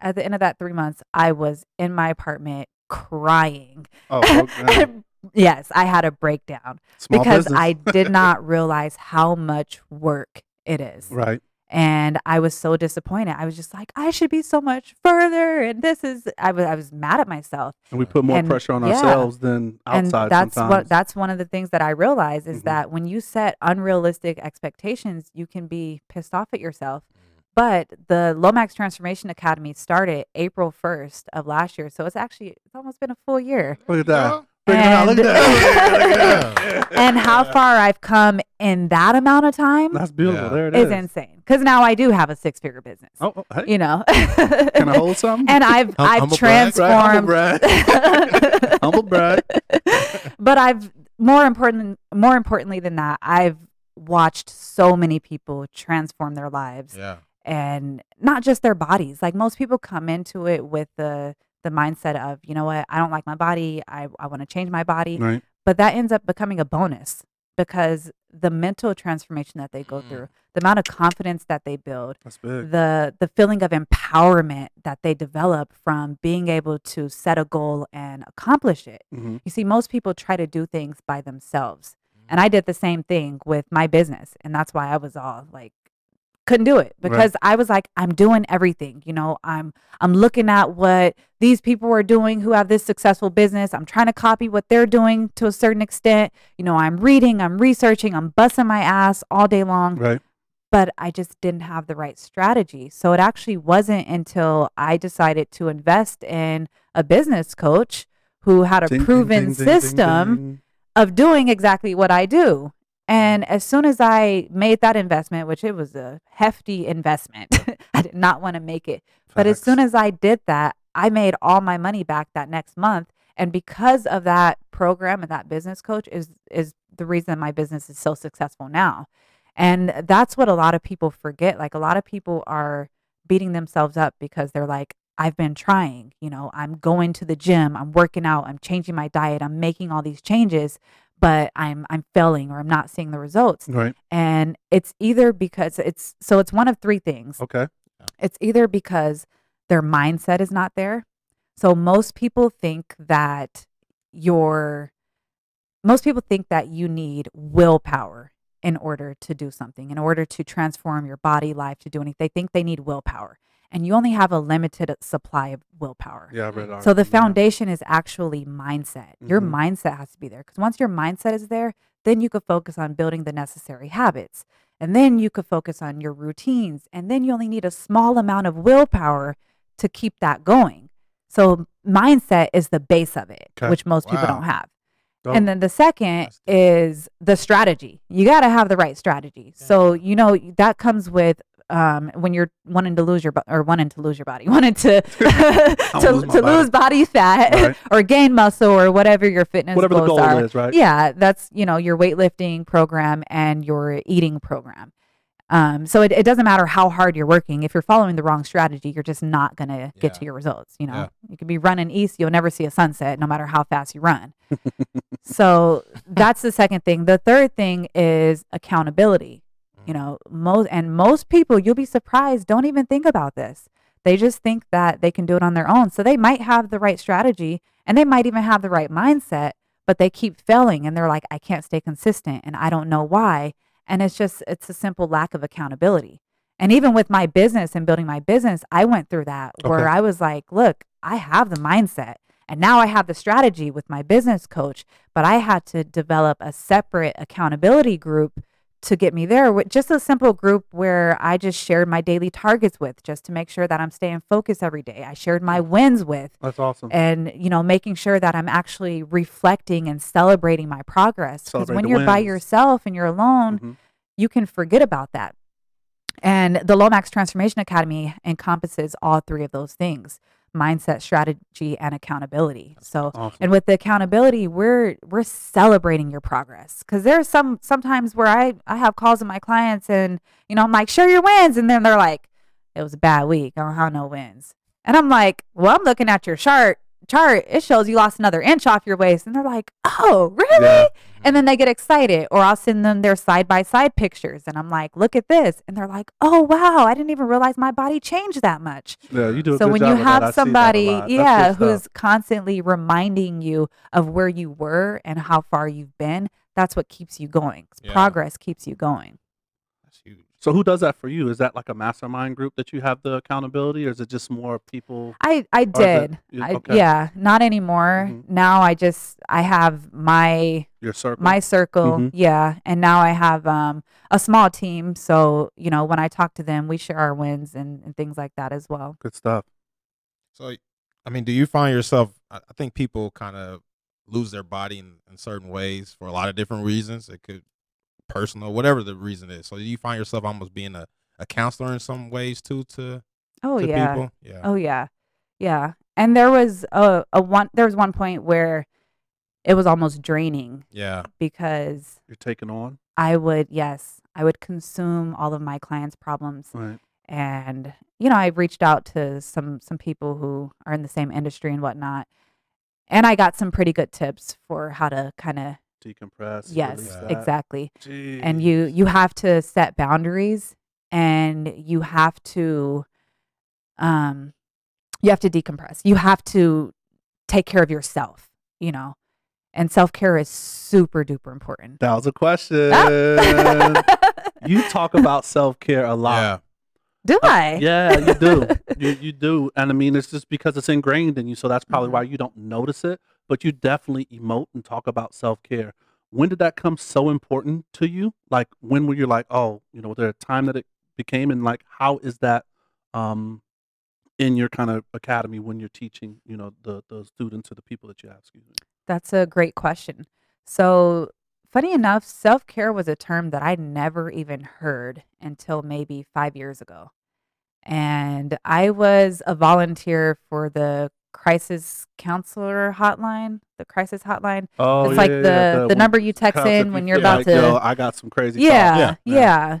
G: At the end of that three months, I was in my apartment crying.
E: Oh, okay.
G: yes, I had a breakdown
E: Small
G: because
E: business.
G: I did not realize how much work it is.
E: right.
G: And I was so disappointed. I was just like, I should be so much further. And this is, I was, I was mad at myself.
E: And we put more
G: And-
E: pressure on
G: yeah.
E: ourselves than outside.
G: and that's
E: sometimes.
G: what that's one of the things that I realize is
E: Mhm.
G: that when you set unrealistic expectations, you can be pissed off at yourself. But the Lomax Transformation Academy started April 1st of last year. So it's actually it's almost been a full year.
E: Look at that. Look at that. Look at that.
G: and how far I've come in that amount of time
E: That's beautiful.
F: Yeah.
E: There it
G: is
E: is.
G: insane. Because now I do have a six figure business.
E: Oh, oh, hey.
G: You know.
E: Can I hold something?
G: and I've
F: Hum-
G: I've
F: humble brag?
E: Right, humble
G: transformed
E: brag. humble brag.
G: but I've more important more importantly than that, I've watched so many people transform their lives
F: Yeah.
G: And not just their bodies. Like most people come into it with the the mindset of, you know what, I don't like my body, I, I want to change my body.
E: Right.
G: But that ends up becoming a bonus because the mental transformation that they go
F: Mm.
G: through, the amount of confidence that they build, the the feeling of empowerment that they develop from being able to set a goal and accomplish it.
E: Mhm.
G: You see, most people try to do things by themselves. And I did the same thing with my business. And that's why I was all like, couldn't do it because I was like, I'm doing everything. You know, I'm I'm looking at what these people are doing who have this successful business. I'm trying to copy what they're doing to a certain extent. You know, I'm reading, I'm researching, I'm busting my ass all day long
E: Right.
G: but I just didn't have the right strategy. So it actually wasn't until I decided to invest in a business coach who had a
E: Ding,
G: proven
E: ding, ding,
G: system of doing exactly what I do. And as soon as I made that investment, which it was a hefty investment, I did not want to make it. But as soon as I did that, I made all my money back that next month. And because of that program and that business coach is is the reason my business is so successful now. And that's what a lot of people forget. Like a lot of people are beating themselves up because they're like, I've been trying, you know, I'm going to the gym, I'm working out, I'm changing my diet, I'm making all these changes, but I'm I'm failing or I'm not seeing the results.
E: Right.
G: And it's either because it's so it's one of three things.
E: Okay.
G: It's either because their mindset is not there. So most people think that your most people think that you need willpower in order to do something, in order to transform your body, life, to do anything. They think they need willpower. And you only have a limited supply of willpower.
E: Yeah, I read.
G: So the
E: article, yeah.
G: foundation is actually mindset. Your
E: Mhm.
G: mindset has to be there because once your mindset is there, then you could focus on building the necessary habits. And then you could focus on your routines. And then you only need a small amount of willpower to keep that going. So mindset is the base of it,
E: 'Kay.
G: which most people don't have.
E: Dope.
G: And then the second is the strategy. You got to have the right strategy. So, you know, that comes with um, when you're wanting to lose your bo- or wanting to lose your body, wanting to to,
E: lose
G: to
E: body.
G: lose body fat
E: Right.
G: or gain muscle or whatever your fitness
E: whatever the
G: goals
E: goal
G: are.
E: is, right?
G: Yeah, that's you know your weightlifting program and your eating program. Um, so it, it doesn't matter how hard you're working. If you're following the wrong strategy, you're just not gonna get to your results. You know,
F: Yeah.
G: you could be running east, you'll never see a sunset, no matter how fast you run. so that's the second thing. The third thing is accountability. You know, most and most people, you'll be surprised, don't even think about this. They just think that they can do it on their own. So they might have the right strategy and they might even have the right mindset, but they keep failing and they're like, I can't stay consistent and I don't know why. And it's just, it's a simple lack of accountability. And even with my business and building my business, I went through that where I was like, look, I have the mindset and now I have the strategy with my business coach, but I had to develop a separate accountability group to get me there with just a simple group where I just shared my daily targets with just to make sure that I'm staying focused every day. I shared my wins with
E: That's awesome.
G: and you know making sure that i'm actually reflecting and celebrating my progress because when you're by yourself and you're alone
E: Mhm.
G: you can forget about that and the lomax transformation academy encompasses all three of those things mindset strategy and accountability. So
E: Awesome.
G: and with the accountability we're we're celebrating your progress. Because there's some sometimes where i i have calls with my clients and you know i'm like share your wins. And then they're like it was a bad week. I don't have no wins. And i'm like well i'm looking at your chart chart it shows you lost another inch off your waist and they're like oh really
E: Yeah.
G: and then they get excited or i'll send them their side by side pictures and i'm like look at this and they're like oh wow i didn't even realize my body changed that much
E: Yeah, you do.
G: So when you
E: with that. I
G: have
E: see that a
G: somebody yeah who's constantly reminding you of where you were and how far you've been that's what keeps you going.
F: Yeah.
G: progress keeps you going.
E: So who does that for you? Is that like a mastermind group that you have the accountability, or is it just more people?
G: i i
E: Or is it-
G: did
E: you-
G: I,
E: okay.
G: yeah not anymore
E: Mhm.
G: now i just i have my
E: Your circle.
G: my circle
E: Mhm.
G: yeah and now i have um a small team so you know when i talk to them we share our wins and, and things like that as well
E: good stuff.
F: So, I mean, do you find yourself? I I think people kind of lose their body in, in certain ways for a lot of different reasons. It could personal, whatever the reason is. So, do you find yourself almost being a, a counselor in some ways too to,
G: oh
F: to
G: yeah
F: people? Yeah.
G: Oh yeah, yeah. And there was a, a one. There was one point where it was almost draining
F: Yeah.
G: because
E: You're taking on.
G: I would yes, I would consume all of my clients' problems,
E: Right.
G: and you know I reached out to some some people who are in the same industry and whatnot, and I got some pretty good tips for how to kind of
E: Decompress.
G: yes
E: release that.
G: exactly and you you have to set boundaries and you have to um you have to decompress you have to take care of yourself you know and self-care is super duper important
E: That was a question.
G: Ah.
E: you talk about self care a lot.
F: Yeah.
G: do i
E: Yeah, you do. you, you do. And I mean, it's just because it's ingrained in you. So that's probably
G: Mhm.
E: why you don't notice it, but you definitely emote and talk about self care. When did that come so important to you? Like, when were you like, oh, you know, was there a time that it became? And like, how is that um, in your kind of academy when you're teaching, you know, the, the students or the people that you have? Excuse me.
G: That's a great question. So, funny enough, self care was a term that I never even heard until maybe five years ago. and I was a volunteer for the crisis counselor hotline, the crisis hotline.
E: Oh,
G: it's
E: yeah,
G: like
E: yeah,
G: the
E: yeah,
G: the,
E: when
G: number you text in when you're about
E: like,
G: to.
E: Yo, I got some crazy.
G: yeah,
E: thoughts.
G: yeah,
F: Yeah.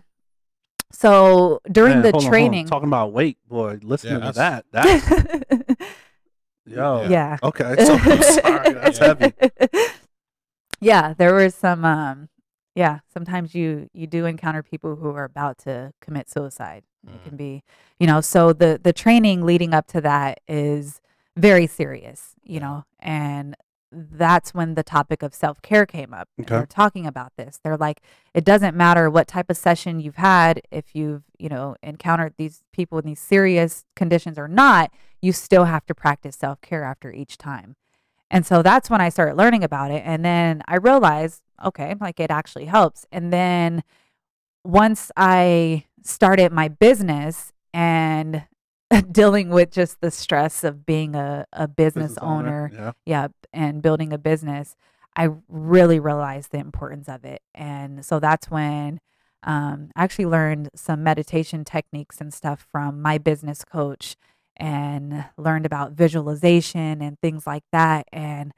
G: So during
E: Man,
G: the
E: hold on, hold on.
G: training,
E: talking about weight, boy, listening
F: Yeah,
E: to that, that's yo,
G: yeah.
E: okay. So I'm sorry, that's heavy.
G: yeah, there was some um yeah, sometimes you you do encounter people who are about to commit suicide. It
F: Mm.
G: can be, you know, so the the training leading up to that is very serious, you know, and that's when the topic of self-care came up.
E: Okay.
G: They're talking about this. They're like it doesn't matter what type of session you've had if you've, you know, encountered these people in these serious conditions or not, you still have to practice self-care after each time. And so that's when I started learning about it. And then I realized, okay, like it actually helps. And then once I started my business and dealing with just the stress of being a, a business, owner,
E: Yeah.
G: yeah, and building a business, I really realized the importance of it. And so that's when um, I actually learned some meditation techniques and stuff from my business coach and learned about visualization and things like that. And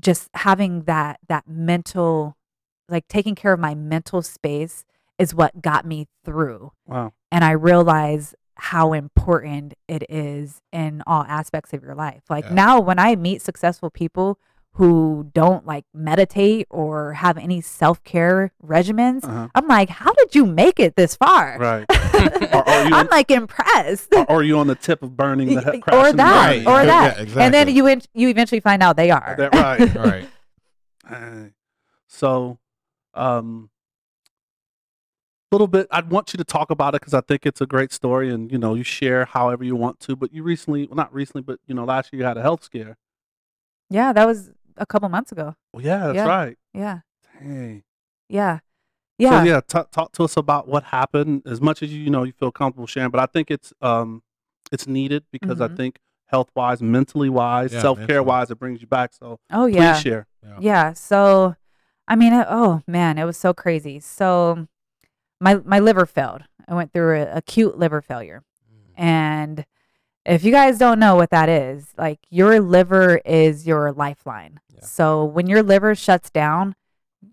G: just having that, that mental, like taking care of my mental space is what got me through
E: Wow.
G: and I realize how important it is in all aspects of your life. Like
F: Yeah.
G: now, when I meet successful people who don't like meditate or have any self care regimens,
E: Uh-huh.
G: I'm like, how did you make it this far?
E: Right. Are- are you
G: I'm
E: on-
G: like impressed.
E: or, or are you on the tip of burning the he-
G: or that,
F: Right.
G: or that,
F: yeah,
G: and then you en- you eventually find out they are.
E: That right.
F: All right.
E: Hey. So, um, little bit. I'd want you to talk about it because I think it's a great story, and you know, you share however you want to. But you recently, well, not recently, but you know, last year you had a health scare.
G: yeah, that was a couple months ago.
E: Well, yeah, that's
G: Yeah.
E: right.
G: Yeah,
E: Dang.
G: yeah, yeah.
E: So yeah, t- talk to us about what happened as much as you, you know you feel comfortable sharing. But I think it's um it's needed because I
G: Mhm.
E: think health wise, mentally wise,
F: Yeah,
E: self care wise, it brings you back. So
G: oh
E: please
G: yeah.
E: share.
G: Yeah. So, I mean, uh, oh man, it was so crazy. So, my my liver failed. I went through a acute liver failure, mm. and if you guys don't know what that is, like your liver is your lifeline.
F: Yeah.
G: So when your liver shuts down,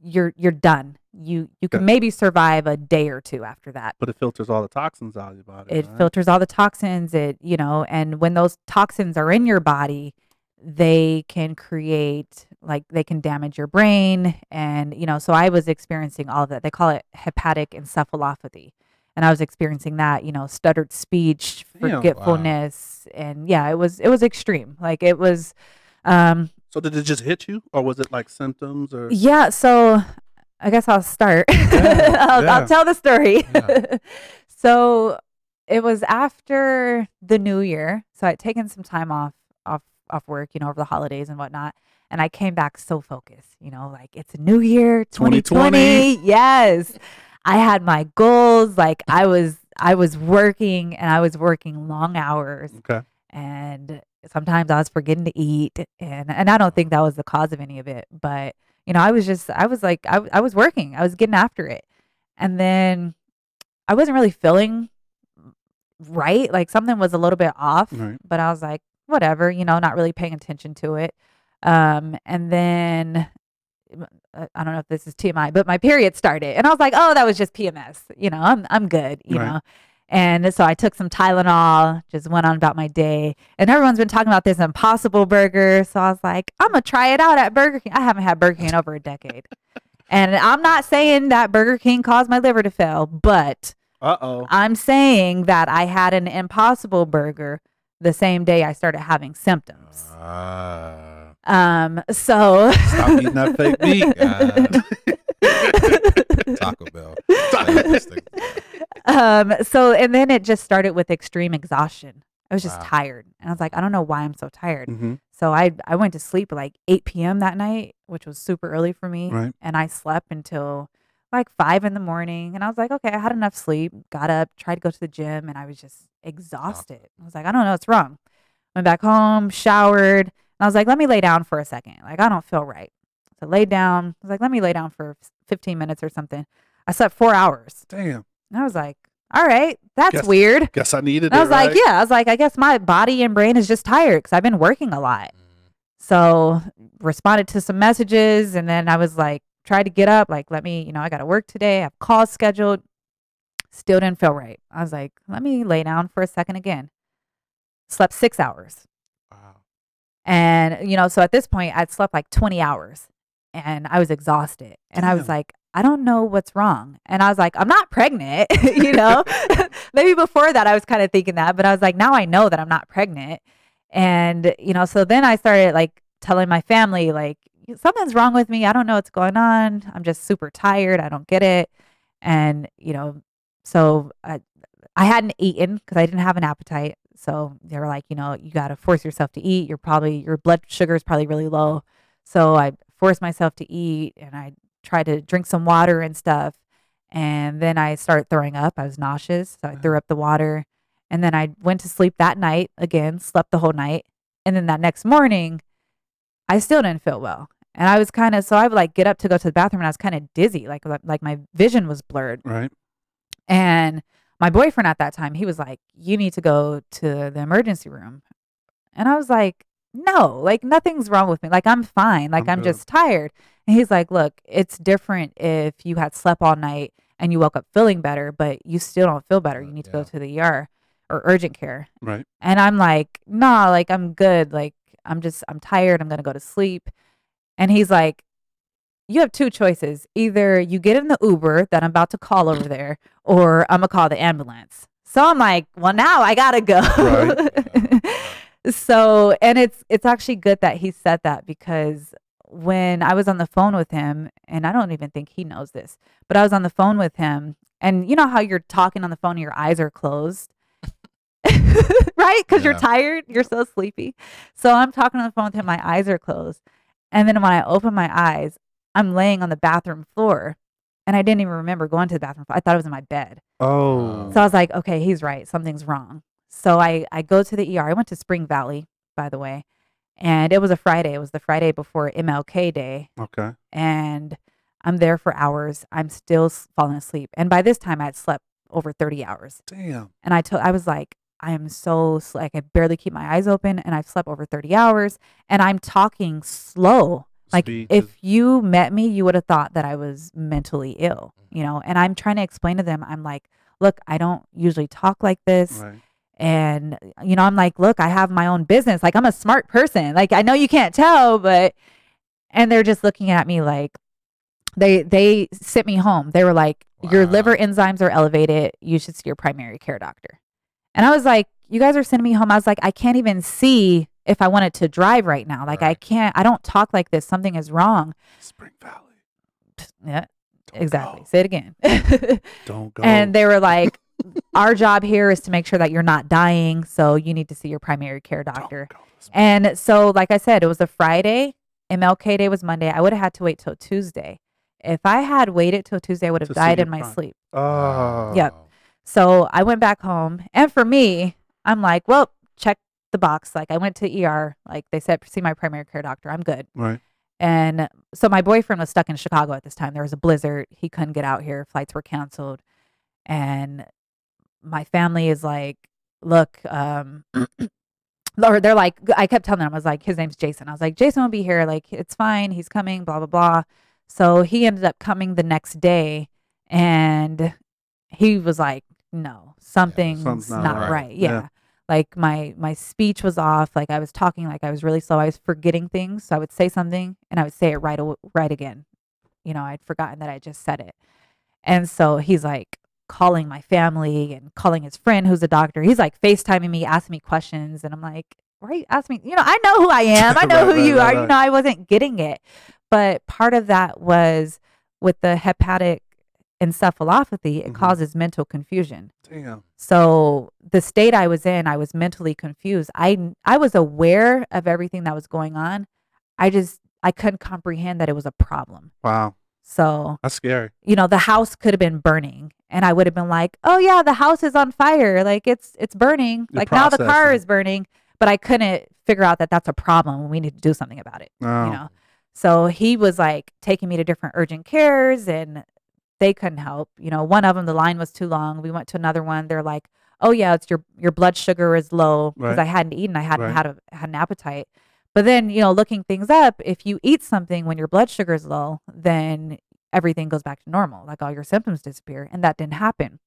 G: you're you're done. You you can maybe survive a day or two after that
E: But it filters all the toxins out of your body.
G: it
E: right?
G: filters all the toxins it you know and when those toxins are in your body they can create like they can damage your brain and you know so i was experiencing all of that they call it hepatic encephalopathy and i was experiencing that you know stuttered speech
E: Damn. Wow.
G: forgetfulness and yeah it was it was extreme like it was um
E: So did it just hit you, or was it like symptoms, or
G: yeah so i guess i'll start I'll,
E: yeah.
G: I'll tell the story
F: Yeah.
G: so it was after the new year so i'd taken some time off off off work you know over the holidays and whatnot and i came back so focused you know like it's a new year 2020,
E: 2020.
G: yes i had my goals like i was i was working and i was working long hours
E: okay?
G: and sometimes I was forgetting to eat and and I don't think that was the cause of any of it but you know I was just I was like I, I was working I was getting after it and then I wasn't really feeling right like something was a little bit off
E: Right.
G: but I was like whatever you know not really paying attention to it um and then uh, I don't know if this is TMI but my period started and I was like oh that was just PMS you know I'm I'm good you
E: Right.
G: know and so I took some Tylenol, just went on about my day. And everyone's been talking about this Impossible Burger. So I was like, I'm going to try it out at Burger King. I haven't had Burger King in over a decade. And I'm not saying that Burger King caused my liver to fail, but
E: Uh oh.
G: I'm saying that I had an Impossible Burger the same day I started having symptoms.
F: Ah.
G: Um, so
E: Stop eating that fake meat.
F: Taco Bell.
G: Um, so and then it just started with extreme exhaustion. I was just
F: Wow.
G: tired. And I was like, I don't know why I'm so tired.
E: hmm
G: So I I went to sleep like 8 p.m. that night, which was super early for me.
E: Right.
G: And I slept until like five in the morning. And I was like, okay, I had enough sleep. Got up, tried to go to the gym, and I was just exhausted. I was like, I don't know what's wrong. Went back home, showered, and I was like, let me lay down for a second. Like I don't feel right. So I laid down. I was like, let me lay down for 15 minutes or something. I slept four hours.
E: Damn.
G: And I was like, all right, that's
E: Guess-
G: weird.
E: Guess I needed
G: And I
E: it.
G: was like,
E: right?
G: yeah, I was like, I guess my body and brain is just tired because I've been working a lot. Mm. So responded to some messages and then I was like, tried to get up, like, let me, you know, I got to work today. I have calls scheduled. Still didn't feel right. I was like, let me lay down for a second again. Slept six hours.
F: Wow.
G: And, you know, so at this point, I'd slept like 20 hours and I was exhausted. And I was like, I don't know what's wrong. And I was like, I'm not pregnant, you know? Maybe before that, I was kind of thinking that, but I was like, now I know that I'm not pregnant. And, you know, so then I started like telling my family, like, something's wrong with me. I don't know what's going on. I'm just super tired. I don't get it. And, you know, so I, I hadn't eaten because I didn't have an appetite. So they were like, you know, you got to force yourself to eat. You're probably, your blood sugar is probably really low. So I forced myself to eat and I tried to drink some water and stuff. And then I started throwing up. I was nauseous. So I threw up the water. And then I went to sleep that night again, slept the whole night. And then that next morning, I still didn't feel well. And I was kind of, so I would like get up to go to the bathroom and I was kind of dizzy, like, like my vision was blurred.
E: Right.
G: And my boyfriend at that time, he was like, You need to go to the emergency room. And I was like, No, like nothing's wrong with me. Like I'm fine. Like
E: I'm
G: I'm, just tired. And he's like, Look, it's different if you had slept all night and you woke up feeling better, but you still don't feel better. You need to
F: Yeah.
G: go to the ER or urgent care.
E: Right.
G: And I'm like, Nah, like I'm good. Like I'm just, I'm tired. I'm going to go to sleep. And he's like, you have two choices. Either you get in the Uber that I'm about to call over there, or I'm gonna call the ambulance. So I'm like, well, now I gotta go. so, and it's it's actually good that he said that because when I was on the phone with him, and I don't even think he knows this, but I was on the phone with him, and you know how you're talking on the phone, and your eyes are closed. right? Because you're tired, you're so sleepy. So I'm talking on the phone with him, my eyes are closed. And then when I open my eyes, I'm laying on the bathroom floor and I didn't even remember going to the bathroom. I thought it was in my bed.
E: Oh.
G: So I was like, okay, he's right. Something's wrong. So I, I go to the ER. I went to Spring Valley, by the way. And it was a Friday. It was the Friday before MLK Day.
E: okay.
G: And I'm there for hours. I'm still falling asleep. And by this time, I had slept over 30 hours.
E: Damn.
G: And I told, I was like, I am so like I barely keep my eyes open, and I've slept over thirty hours, and I'm talking slow. Like if
E: is-
G: you met me, you would have thought that I was mentally ill, you mm-hmm. know. And I'm trying to explain to them, I'm like, look, I don't usually talk like this,
E: Right.
G: and you know, I'm like, look, I have my own business. Like I'm a smart person. Like I know you can't tell, but and they're just looking at me like they they sent me home. They were like, your liver enzymes are elevated. You should see your primary care doctor. And I was like, you guys are sending me home. I was like, I can't even see if I wanted to drive right now. Like I can't. I don't talk like this. Something is wrong.
E: Spring Valley.
G: Yeah,
E: Don't
G: exactly.
E: go.
G: Say it again.
E: Don't go.
G: and they were like, our job here is to make sure that you're not dying. So you need to see your primary care doctor. And so, like I said, it was a Friday. MLK Day was Monday. I would have had to wait till Tuesday. If I had waited till Tuesday, I would have died in my
E: prime-
G: sleep.
E: Oh.
G: Yep. So I went back home. And for me, I'm like, well, check the box. Like I went to ER. Like they said, see my primary care doctor. I'm good.
E: Right.
G: And so my boyfriend was stuck in Chicago at this time. There was a blizzard. He couldn't get out here. Flights were canceled. And my family is like, look, um, or they're like, I kept telling them, I was like, his name's Jason. I was like, Jason will be here. Like, it's fine. He's coming, blah, blah, blah. So he ended up coming the next day and he was like, no, something's
E: something's
G: not,
E: not
G: right.
E: right.
G: Yeah.
E: Yeah.
G: Like my my speech was off. Like I was talking like I was really slow. I was forgetting things. So I would say something and I would say it right right again. You know, I'd forgotten that I just said it. And so he's like calling my family and calling his friend who's a doctor. He's like FaceTiming me, asking me questions. And I'm like, right, ask me. You know, I know who I am. I know
E: Right,
G: who
E: right,
G: you
E: right,
G: are. You know, I wasn't getting it. But part of that was with the hepatic encephalopathy, it
E: Mhm.
G: causes mental confusion.
E: Damn.
G: So the state I was in, I was mentally confused. I I was aware of everything that was going on. I just I couldn't comprehend that it was a problem.
E: Wow.
G: So,
E: That's scary.
G: you know, the house could have been burning and I would have been like, "Oh yeah, the house is on fire. Like it's it's burning.
E: You're
G: like now the car is burning." But I couldn't figure out that that's a problem we need to do something about it
E: Oh.
G: you know so he was like taking me to different urgent cares and they couldn't help. You know, one of them the line was too long. We went to another one. They're like, "Oh yeah, it's your your blood sugar is low because
E: Right.
G: I hadn't eaten. I hadn't
E: Right.
G: had a had an appetite." But then, you know, looking things up, if you eat something when your blood sugar is low, then everything goes back to normal. Like all your symptoms disappear, and that didn't happen.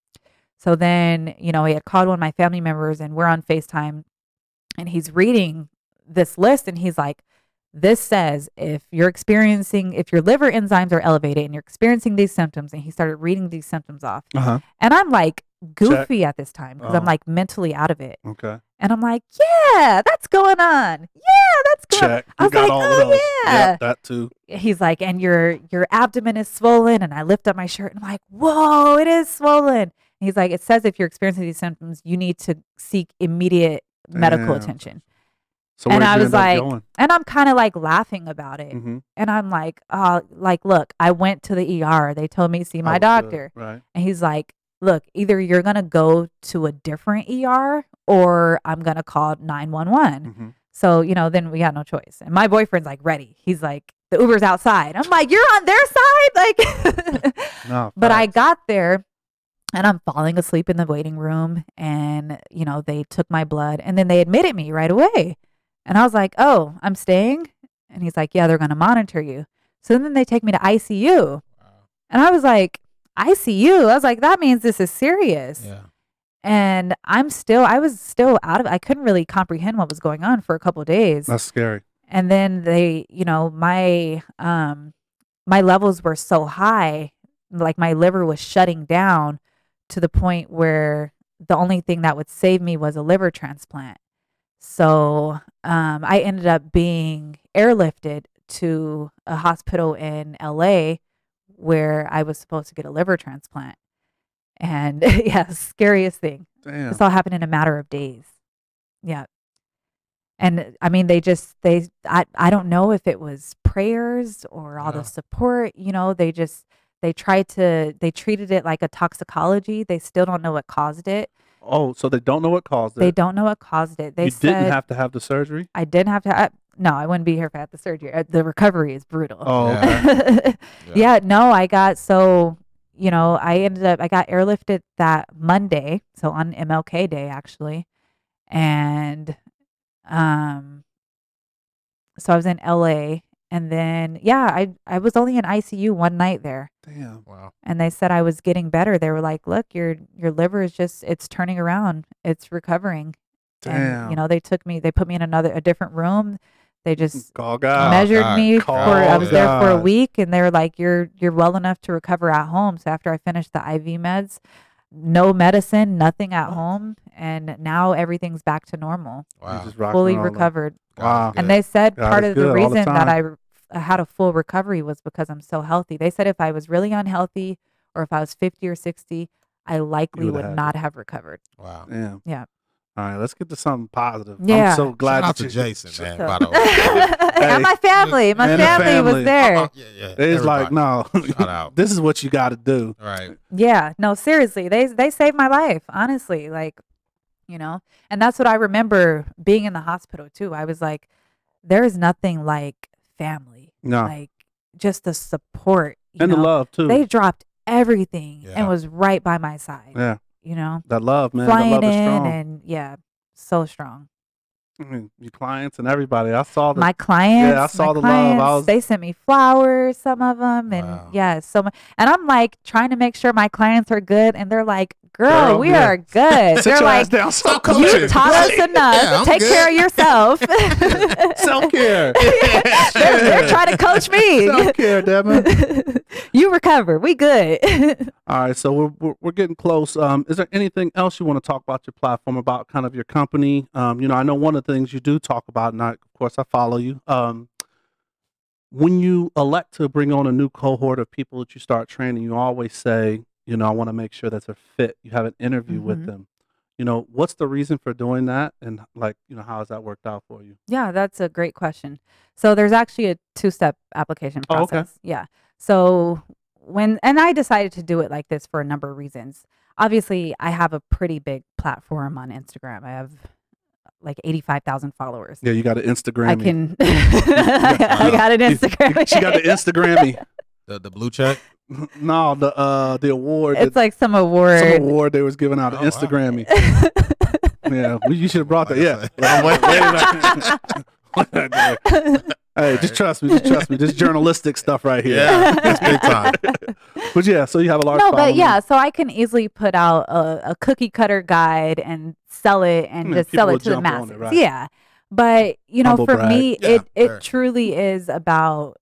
G: So then, you know, he had called one of my family members and we're on FaceTime and he's reading this list and he's like, this says if you're experiencing, if your liver enzymes are elevated and you're experiencing these symptoms, and he started reading these symptoms off.
E: Uh huh.
G: And I'm like goofy at this time because I'm
E: Oh.
G: like mentally out of it.
E: Okay.
G: And I'm like, yeah, that's going on. Yeah, that's going
E: Check.
G: I was
E: got
G: like,
E: all
G: oh,
E: those.
G: yeah.
E: Yep, that too.
G: He's like, and your your abdomen is swollen. And I lift up my shirt and I'm like, whoa, it is swollen. And he's like, it says if you're experiencing these symptoms, you need to seek immediate medical
E: Damn.
G: attention.
E: So
G: And I was like? And I'm kind of like laughing about it.
E: Mhm.
G: And I'm like, oh, like, look, I went to the ER. They told me to see my
E: good.
G: doctor.
E: Right.
G: And he's like, look, either you're going to go to a different ER or I'm going to call 911.
E: Mhm.
G: So, you know, then we got no choice. And my boyfriend's like ready. He's like, the Uber's outside. I'm like, you're on their side? Like,
E: No.
G: but I got there and I'm falling asleep in the waiting room. And, you know, they took my blood and then they admitted me right away. And I was like, oh, I'm staying? And he's like, yeah, they're going to monitor you. So then they take me to ICU. And I was like, ICU? I was like, that means this is serious.
F: Yeah.
G: And I'm still, I was still out of I couldn't really comprehend what was going on for a couple days.
E: That's scary.
G: and then they, you know, my, um, my levels were so high, like my liver was shutting down to the point where the only thing that would save me was a liver transplant. So um, I ended up being airlifted to a hospital in LA where I was supposed to get a liver transplant. And yeah, scariest thing.
E: Damn.
G: This all happened in a matter of days. Yeah. And I mean, they just, they, I, I don't know if it was prayers or all
F: Yeah.
G: the support, you know, they just, they tried to, they treated it like a toxicology. They still don't know what caused it.
E: Oh, so they don't know what caused it.
G: They don't know what caused it. They
E: you
G: said,
E: didn't have to have the surgery.
G: I didn't have to, I, no, I wouldn't be here if I had the surgery. Uh, The recovery is brutal.
E: Oh,
F: Yeah.
E: okay.
G: yeah. no, I got so you know, I ended up I got airlifted that Monday, so on MLK Day actually, and um, so I was in LA, and then yeah, I I was only in ICU one night there,
E: Damn.
F: Wow.
G: and they said I was getting better. They were like, "Look, your your liver is just it's turning around, it's recovering." And
E: Damn.
G: you know, they took me, they put me in another a different room. They just
E: Call God.
G: measured
F: God.
G: me
E: Call
G: for I was there for a week and they were like you're you're well enough to recover at home so after I finished the IV meds no medicine nothing at home and now everything's back to normal
F: Wow.
E: just
G: fully recovered
E: Wow.
G: and they said
E: God
G: part of the
E: good the
G: reason that
E: time.
G: I r- I had a full recovery was because I'm so healthy they said if I was really unhealthy or if I was 50 or 60 I likely
E: would've
G: would
E: had
G: not have recovered
F: Wow.
E: Damn.
G: Yeah.
E: All right, let's get to something positive.
G: Yeah.
E: I'm so glad
F: Shout out to
E: you-
F: Jason, man.
G: So-
F: By the way.
G: and my family my family,
E: family.
G: was there
F: Oh, yeah, yeah.
E: It's like, no, this is what you got to do.
F: Right.
G: Yeah, no, seriously, they they saved my life, honestly. Like, you know, and that's what I remember being in the hospital too. I was like, there is nothing like family,
E: No.
G: like just the support. You
E: and the love, too.
G: They dropped everything
F: Yeah.
G: and was right by my side.
E: yeah.
G: You know,
E: That love, man. That
G: flying
E: love is
G: in
E: strong.
G: and yeah, so strong.
E: I mean, your clients and everybody. I saw the
G: my clients, Yeah, I
E: saw
G: my
E: the love. I was-
G: they sent me flowers, some of them, and
F: Wow.
G: yeah, so mu- and I'm like trying to make sure my clients are good, and they're like, "Girl,
E: Girl,
G: we
E: yeah.
G: are good." They're like,
E: down. Stop
F: You
G: "You
E: coaching.
G: taught us enough.
F: Yeah,
G: Take care of yourself."
E: Self care.
G: they're, they're trying to coach me.
E: Self care, it.
G: you recover. We good.
E: All right, so we're, we're we're getting close. Um, is there anything else you want to talk about your platform, about kind of your company? Um, you know, I know one of the things you do talk about, and I, of course I follow you. Um, when you elect to bring on a new cohort of people that you start training, you always say, you know, I want to make sure that's they're fit. You have an interview
G: Mhm.
E: with them. You know, what's the reason for doing that, and like, you know, how has that worked out for you?
G: Yeah, that's a great question. So there's actually a two-step application process
E: Oh, okay.
G: process. Yeah. So when and I decided to do it like this for a number of reasons. Obviously, I have a pretty big platform on Instagram. I have like 85,000 followers.
E: Yeah, you got an Instagram.
G: I can I got an Instagram.
E: She got the Instagram.
F: The the blue check.
E: no, the uh the award.
G: It's
E: that-
G: like some award.
E: some
G: award.
E: award they was giving out
F: Oh,
E: on
F: wow.
E: Instagram. Yeah, well, you should have brought that. Yeah. Hey, just trust me. Just trust me. This journalistic stuff right here.
F: Yeah, it's big time.
E: But yeah, so you have a large.
G: no, but yeah, so I can easily put out a, a cookie cutter guide and sell it and
E: Yeah,
G: just sell it to the
E: jump on it,
G: masses.
E: right.
G: Yeah. But, you know,
E: Humble
G: for
E: brag.
G: me,
F: Yeah,
G: it, it truly is about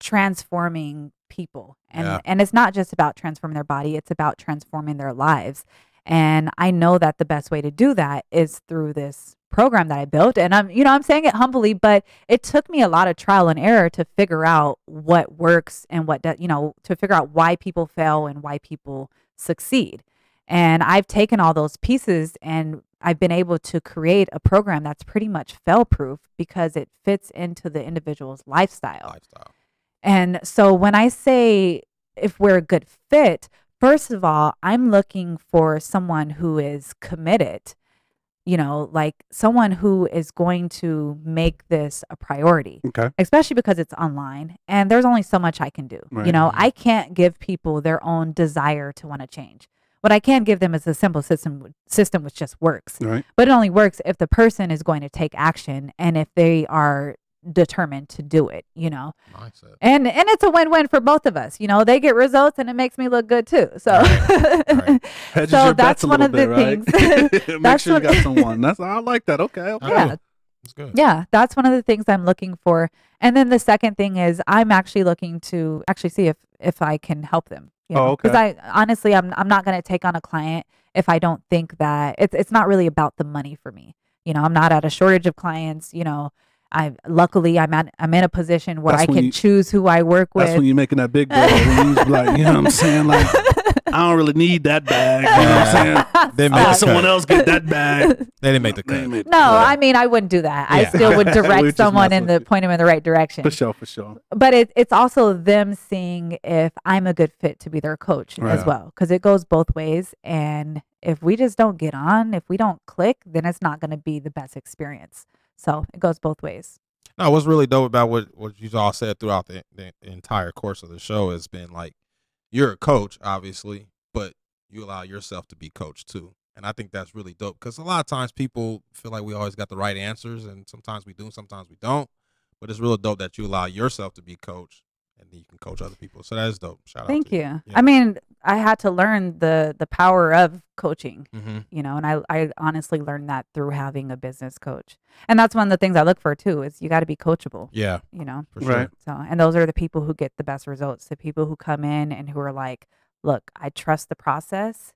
G: transforming people. And
F: Yeah.
G: and it's not just about transforming their body, it's about transforming their lives. And I know that the best way to do that is through this program that I built. And I'm, you know, I'm saying it humbly, but it took me a lot of trial and error to figure out what works and what, does, you know, to figure out why people fail and why people succeed. And I've taken all those pieces and I've been able to create a program that's pretty much fail proof because it fits into the individual's lifestyle.
F: Lifestyle.
G: And so when I say if we're a good fit, first of all, I'm looking for someone who is committed, you know, like someone who is going to make this a priority,
E: Okay.
G: especially because it's online and there's only so much I can do. You know, I can't give people their own desire to want to change. What I can give them is a simple system system which just works
E: Right.
G: but it only works if the person is going to take action and if they are determined to do it you know
F: Mindset.
G: and and it's a win-win for both of us you know they get results and it makes me look good too so
F: right.
E: Hedges
G: So that's
E: a
G: one
E: little
G: of the
E: bit, right? Make
G: That's
E: sure you
G: what-
E: got someone. That's I like that. Okay. Okay.
G: yeah
F: It's good.
G: yeah that's one of the things i'm looking for and then the second thing is i'm actually looking to actually see if if i can help them you
E: Oh,
G: know?
E: okay.
G: i honestly i'm, I'm not going to take on a client if i don't think that it's, it's not really about the money for me you know i'm not at a shortage of clients you know I luckily I'm at I'm in a position where
E: That's
G: I can
E: you-
G: choose who I work with.
E: That's when you're making that big bill. you like, you know what I'm saying? Like, I don't really need that bag. You know what I'm saying?
F: They
E: I
F: made
E: let someone else get that bag.
F: They didn't make the
E: They
F: cut.
G: no,
E: Yeah.
G: I mean I wouldn't do that. I still would direct someone
E: messing
G: in the point them in the right direction.
E: For sure, for sure.
G: but it, it's also them seeing if I'm a good fit to be their coach
E: Right.
G: as well, because it goes both ways. And if we just don't get on, if we don't click, then it's not going to be the best experience. So it goes both ways.
F: No, what's really dope about what what you all said throughout the, the entire course of the show has been like you're a coach, obviously, but you allow yourself to be coached too. And I think that's really dope because a lot of times people feel like we always got the right answers, and sometimes we do, sometimes we don't. But it's real dope that you allow yourself to be coached, and then you can coach other people. So that is dope. Shout
G: Thank
F: out Thank
G: you.
F: Yeah.
G: I mean, I had to learn the the power of coaching.
F: hmm
G: you know and I, I honestly learned that through having a business coach and that's one of the things i look for too is you got to be coachable
F: Yeah,
G: you know
F: for sure.
E: Right.
G: so and those are the people who get the best results the people who come in and who are like look i trust the process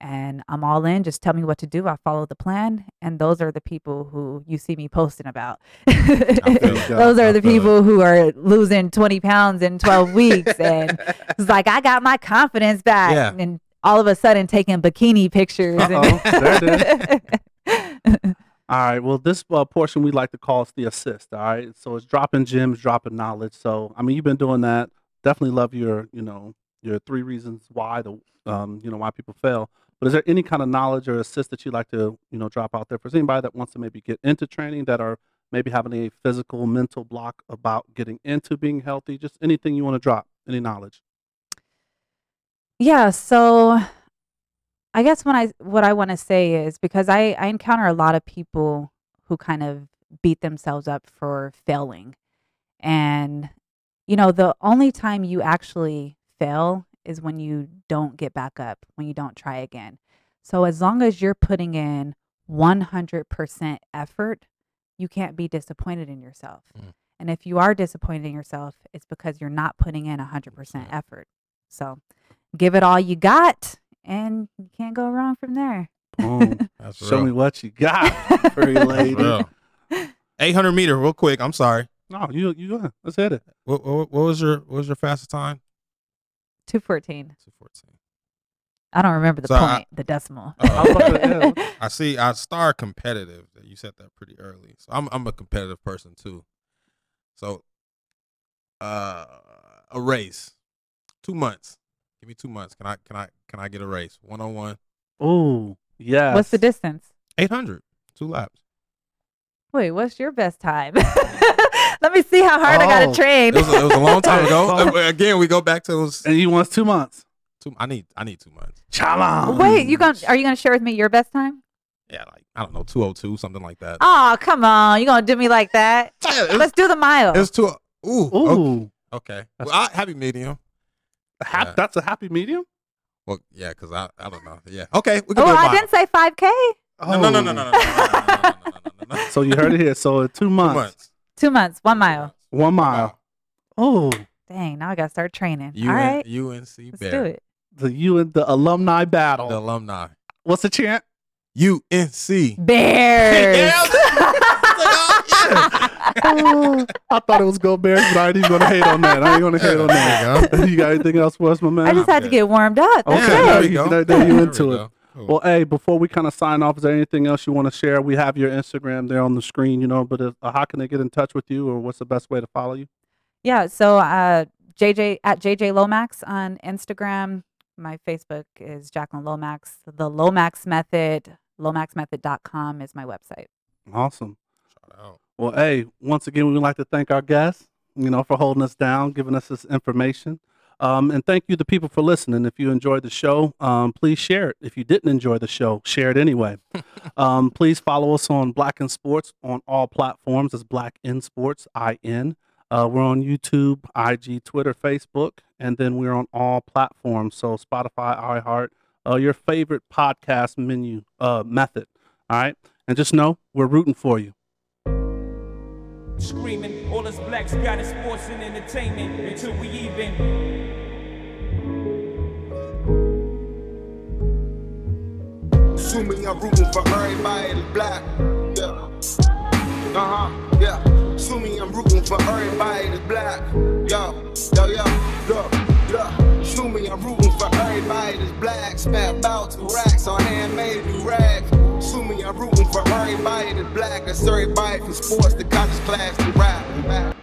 G: and i'm all in just tell me what to do i follow the plan and those are the people who you see me posting about those are the
F: it.
G: people who are losing 20 pounds in 12 weeks and it's like i got my confidence back
F: Yeah.
G: and all of a sudden taking bikini pictures and-
E: All right. Well, this uh, portion we like to call the assist. All right. So it's dropping gems, dropping knowledge. So I mean, you've been doing that. Definitely love your, you know, your three reasons why the, um, you know, why people fail. But is there any kind of knowledge or assist that you'd like to, you know, drop out there for anybody that wants to maybe get into training that are maybe having a physical, mental block about getting into being healthy? Just anything you want to drop, any knowledge.
G: Yeah, so I guess when I what I want to say is because I I encounter a lot of people who kind of beat themselves up for failing. And you know, the only time you actually fail is when you don't get back up, when you don't try again. So as long as you're putting in 100% effort, you can't be disappointed in yourself.
F: Mm.
G: And if you are disappointed in yourself, it's because you're not putting in 100% effort. So give it all you got and you can't go wrong from there.
E: Boom.
F: That's
E: Show
F: real.
E: me what you got, pretty lady.
F: 800 meter, real quick. I'm sorry.
E: No, you you go ahead. Let's hit it.
F: What, what, what was your what was your fastest time?
G: 214.
F: 214.
G: I don't remember the
F: So I-
G: point, the decimal.
F: Oh,
E: I was about to- yeah.
F: I see. I star competitive. You said that pretty early, so I'm I'm a competitive person too. So, uh, a race, two months. Give me two months. Can I can I can I get a race? One on one,
E: Oh, yes.
G: What's the distance?
F: Eight hundred. Two laps.
G: Wait, what's your best time? Let me see how hard I
E: Oh.
G: gotta train.
F: It was, a, it was a long time ago.
E: Oh.
F: Uh, Again, we go back to those.
E: And you want two months.
F: two. I need I need two months.
E: Challenge.
G: Wait, you gonna are you gonna share with me your best time?
F: Yeah, like I don't know, two oh two, something like that.
G: Oh, come on. You gonna do me like that?
F: Yeah,
G: Let's do the mile.
F: It's two. Ooh, okay.
E: Ooh.
F: okay. Well, I, happy medium.
E: A hap-
F: Yeah.
E: That's a happy medium?
F: Well, yeah, because I I don't know. Yeah, okay. We can
G: oh,
F: do a
G: I
F: mile.
G: Oh, I didn't say 5K.
F: No, no, no, no, no, no, no, no, no, no, no, no, no.
E: So you heard it here. So two
F: Two
E: months,
F: months.
G: Two months, one mile.
E: one mile. Oh,
G: Dang, now I gotta start training.
F: UN,
G: All right,
F: UNC
G: let's
F: Bear.
G: do it.
E: the you and the alumni battle.
F: The alumni.
E: What's the chant?
F: UNC.
G: Bears.
E: Oh, I thought it was Go Bears, but I ain't even gonna hate on that. I ain't gonna hate on that.
F: There
E: you got anything else for us, my man?
G: I just had to get warmed up. That's
E: Okay,
G: it.
F: there
E: You-
F: go.
E: there- there you
F: There
E: into
F: we
E: it.
F: Go. Cool.
E: Well, hey, before we kind of sign off, is there anything else you want to share? We have your Instagram there on the screen, you know, but uh, how can they get in touch with you or what's the best way to follow you?
G: Yeah. So uh, JJ at JJ Lomax on Instagram. My Facebook is Jacqueline Lomax. The Lomax Method, lomaxmethod.com is my website.
E: Awesome.
F: Shout out.
E: Well, hey, once again, we would like to thank our guests, you know, for holding us down, giving us this information. Um, and thank you, the people, for listening. If you enjoyed the show, um, please share it. If you didn't enjoy the show, share it anyway. um, please follow us on Black in Sports on all platforms. It's Black in Sports, I N. Uh, we're on YouTube, IG, Twitter, Facebook, and then we're on all platforms. So Spotify, iHeart, uh, your favorite podcast menu uh, method. All right. And just know we're rooting for you.
D: Screaming, all us blacks got is sports and entertainment until we even.
H: Assuming I'm rooting for everybody black. Yeah. Uh huh. Yeah. Assuming I'm rooting for everybody black. Yo, yo, yo, look, look. Assuming I'm rooting for everybody that's black. Spent about two racks on handmade new rags. Assuming I'm rooting for everybody that's black. That's everybody from sports to college class to rap.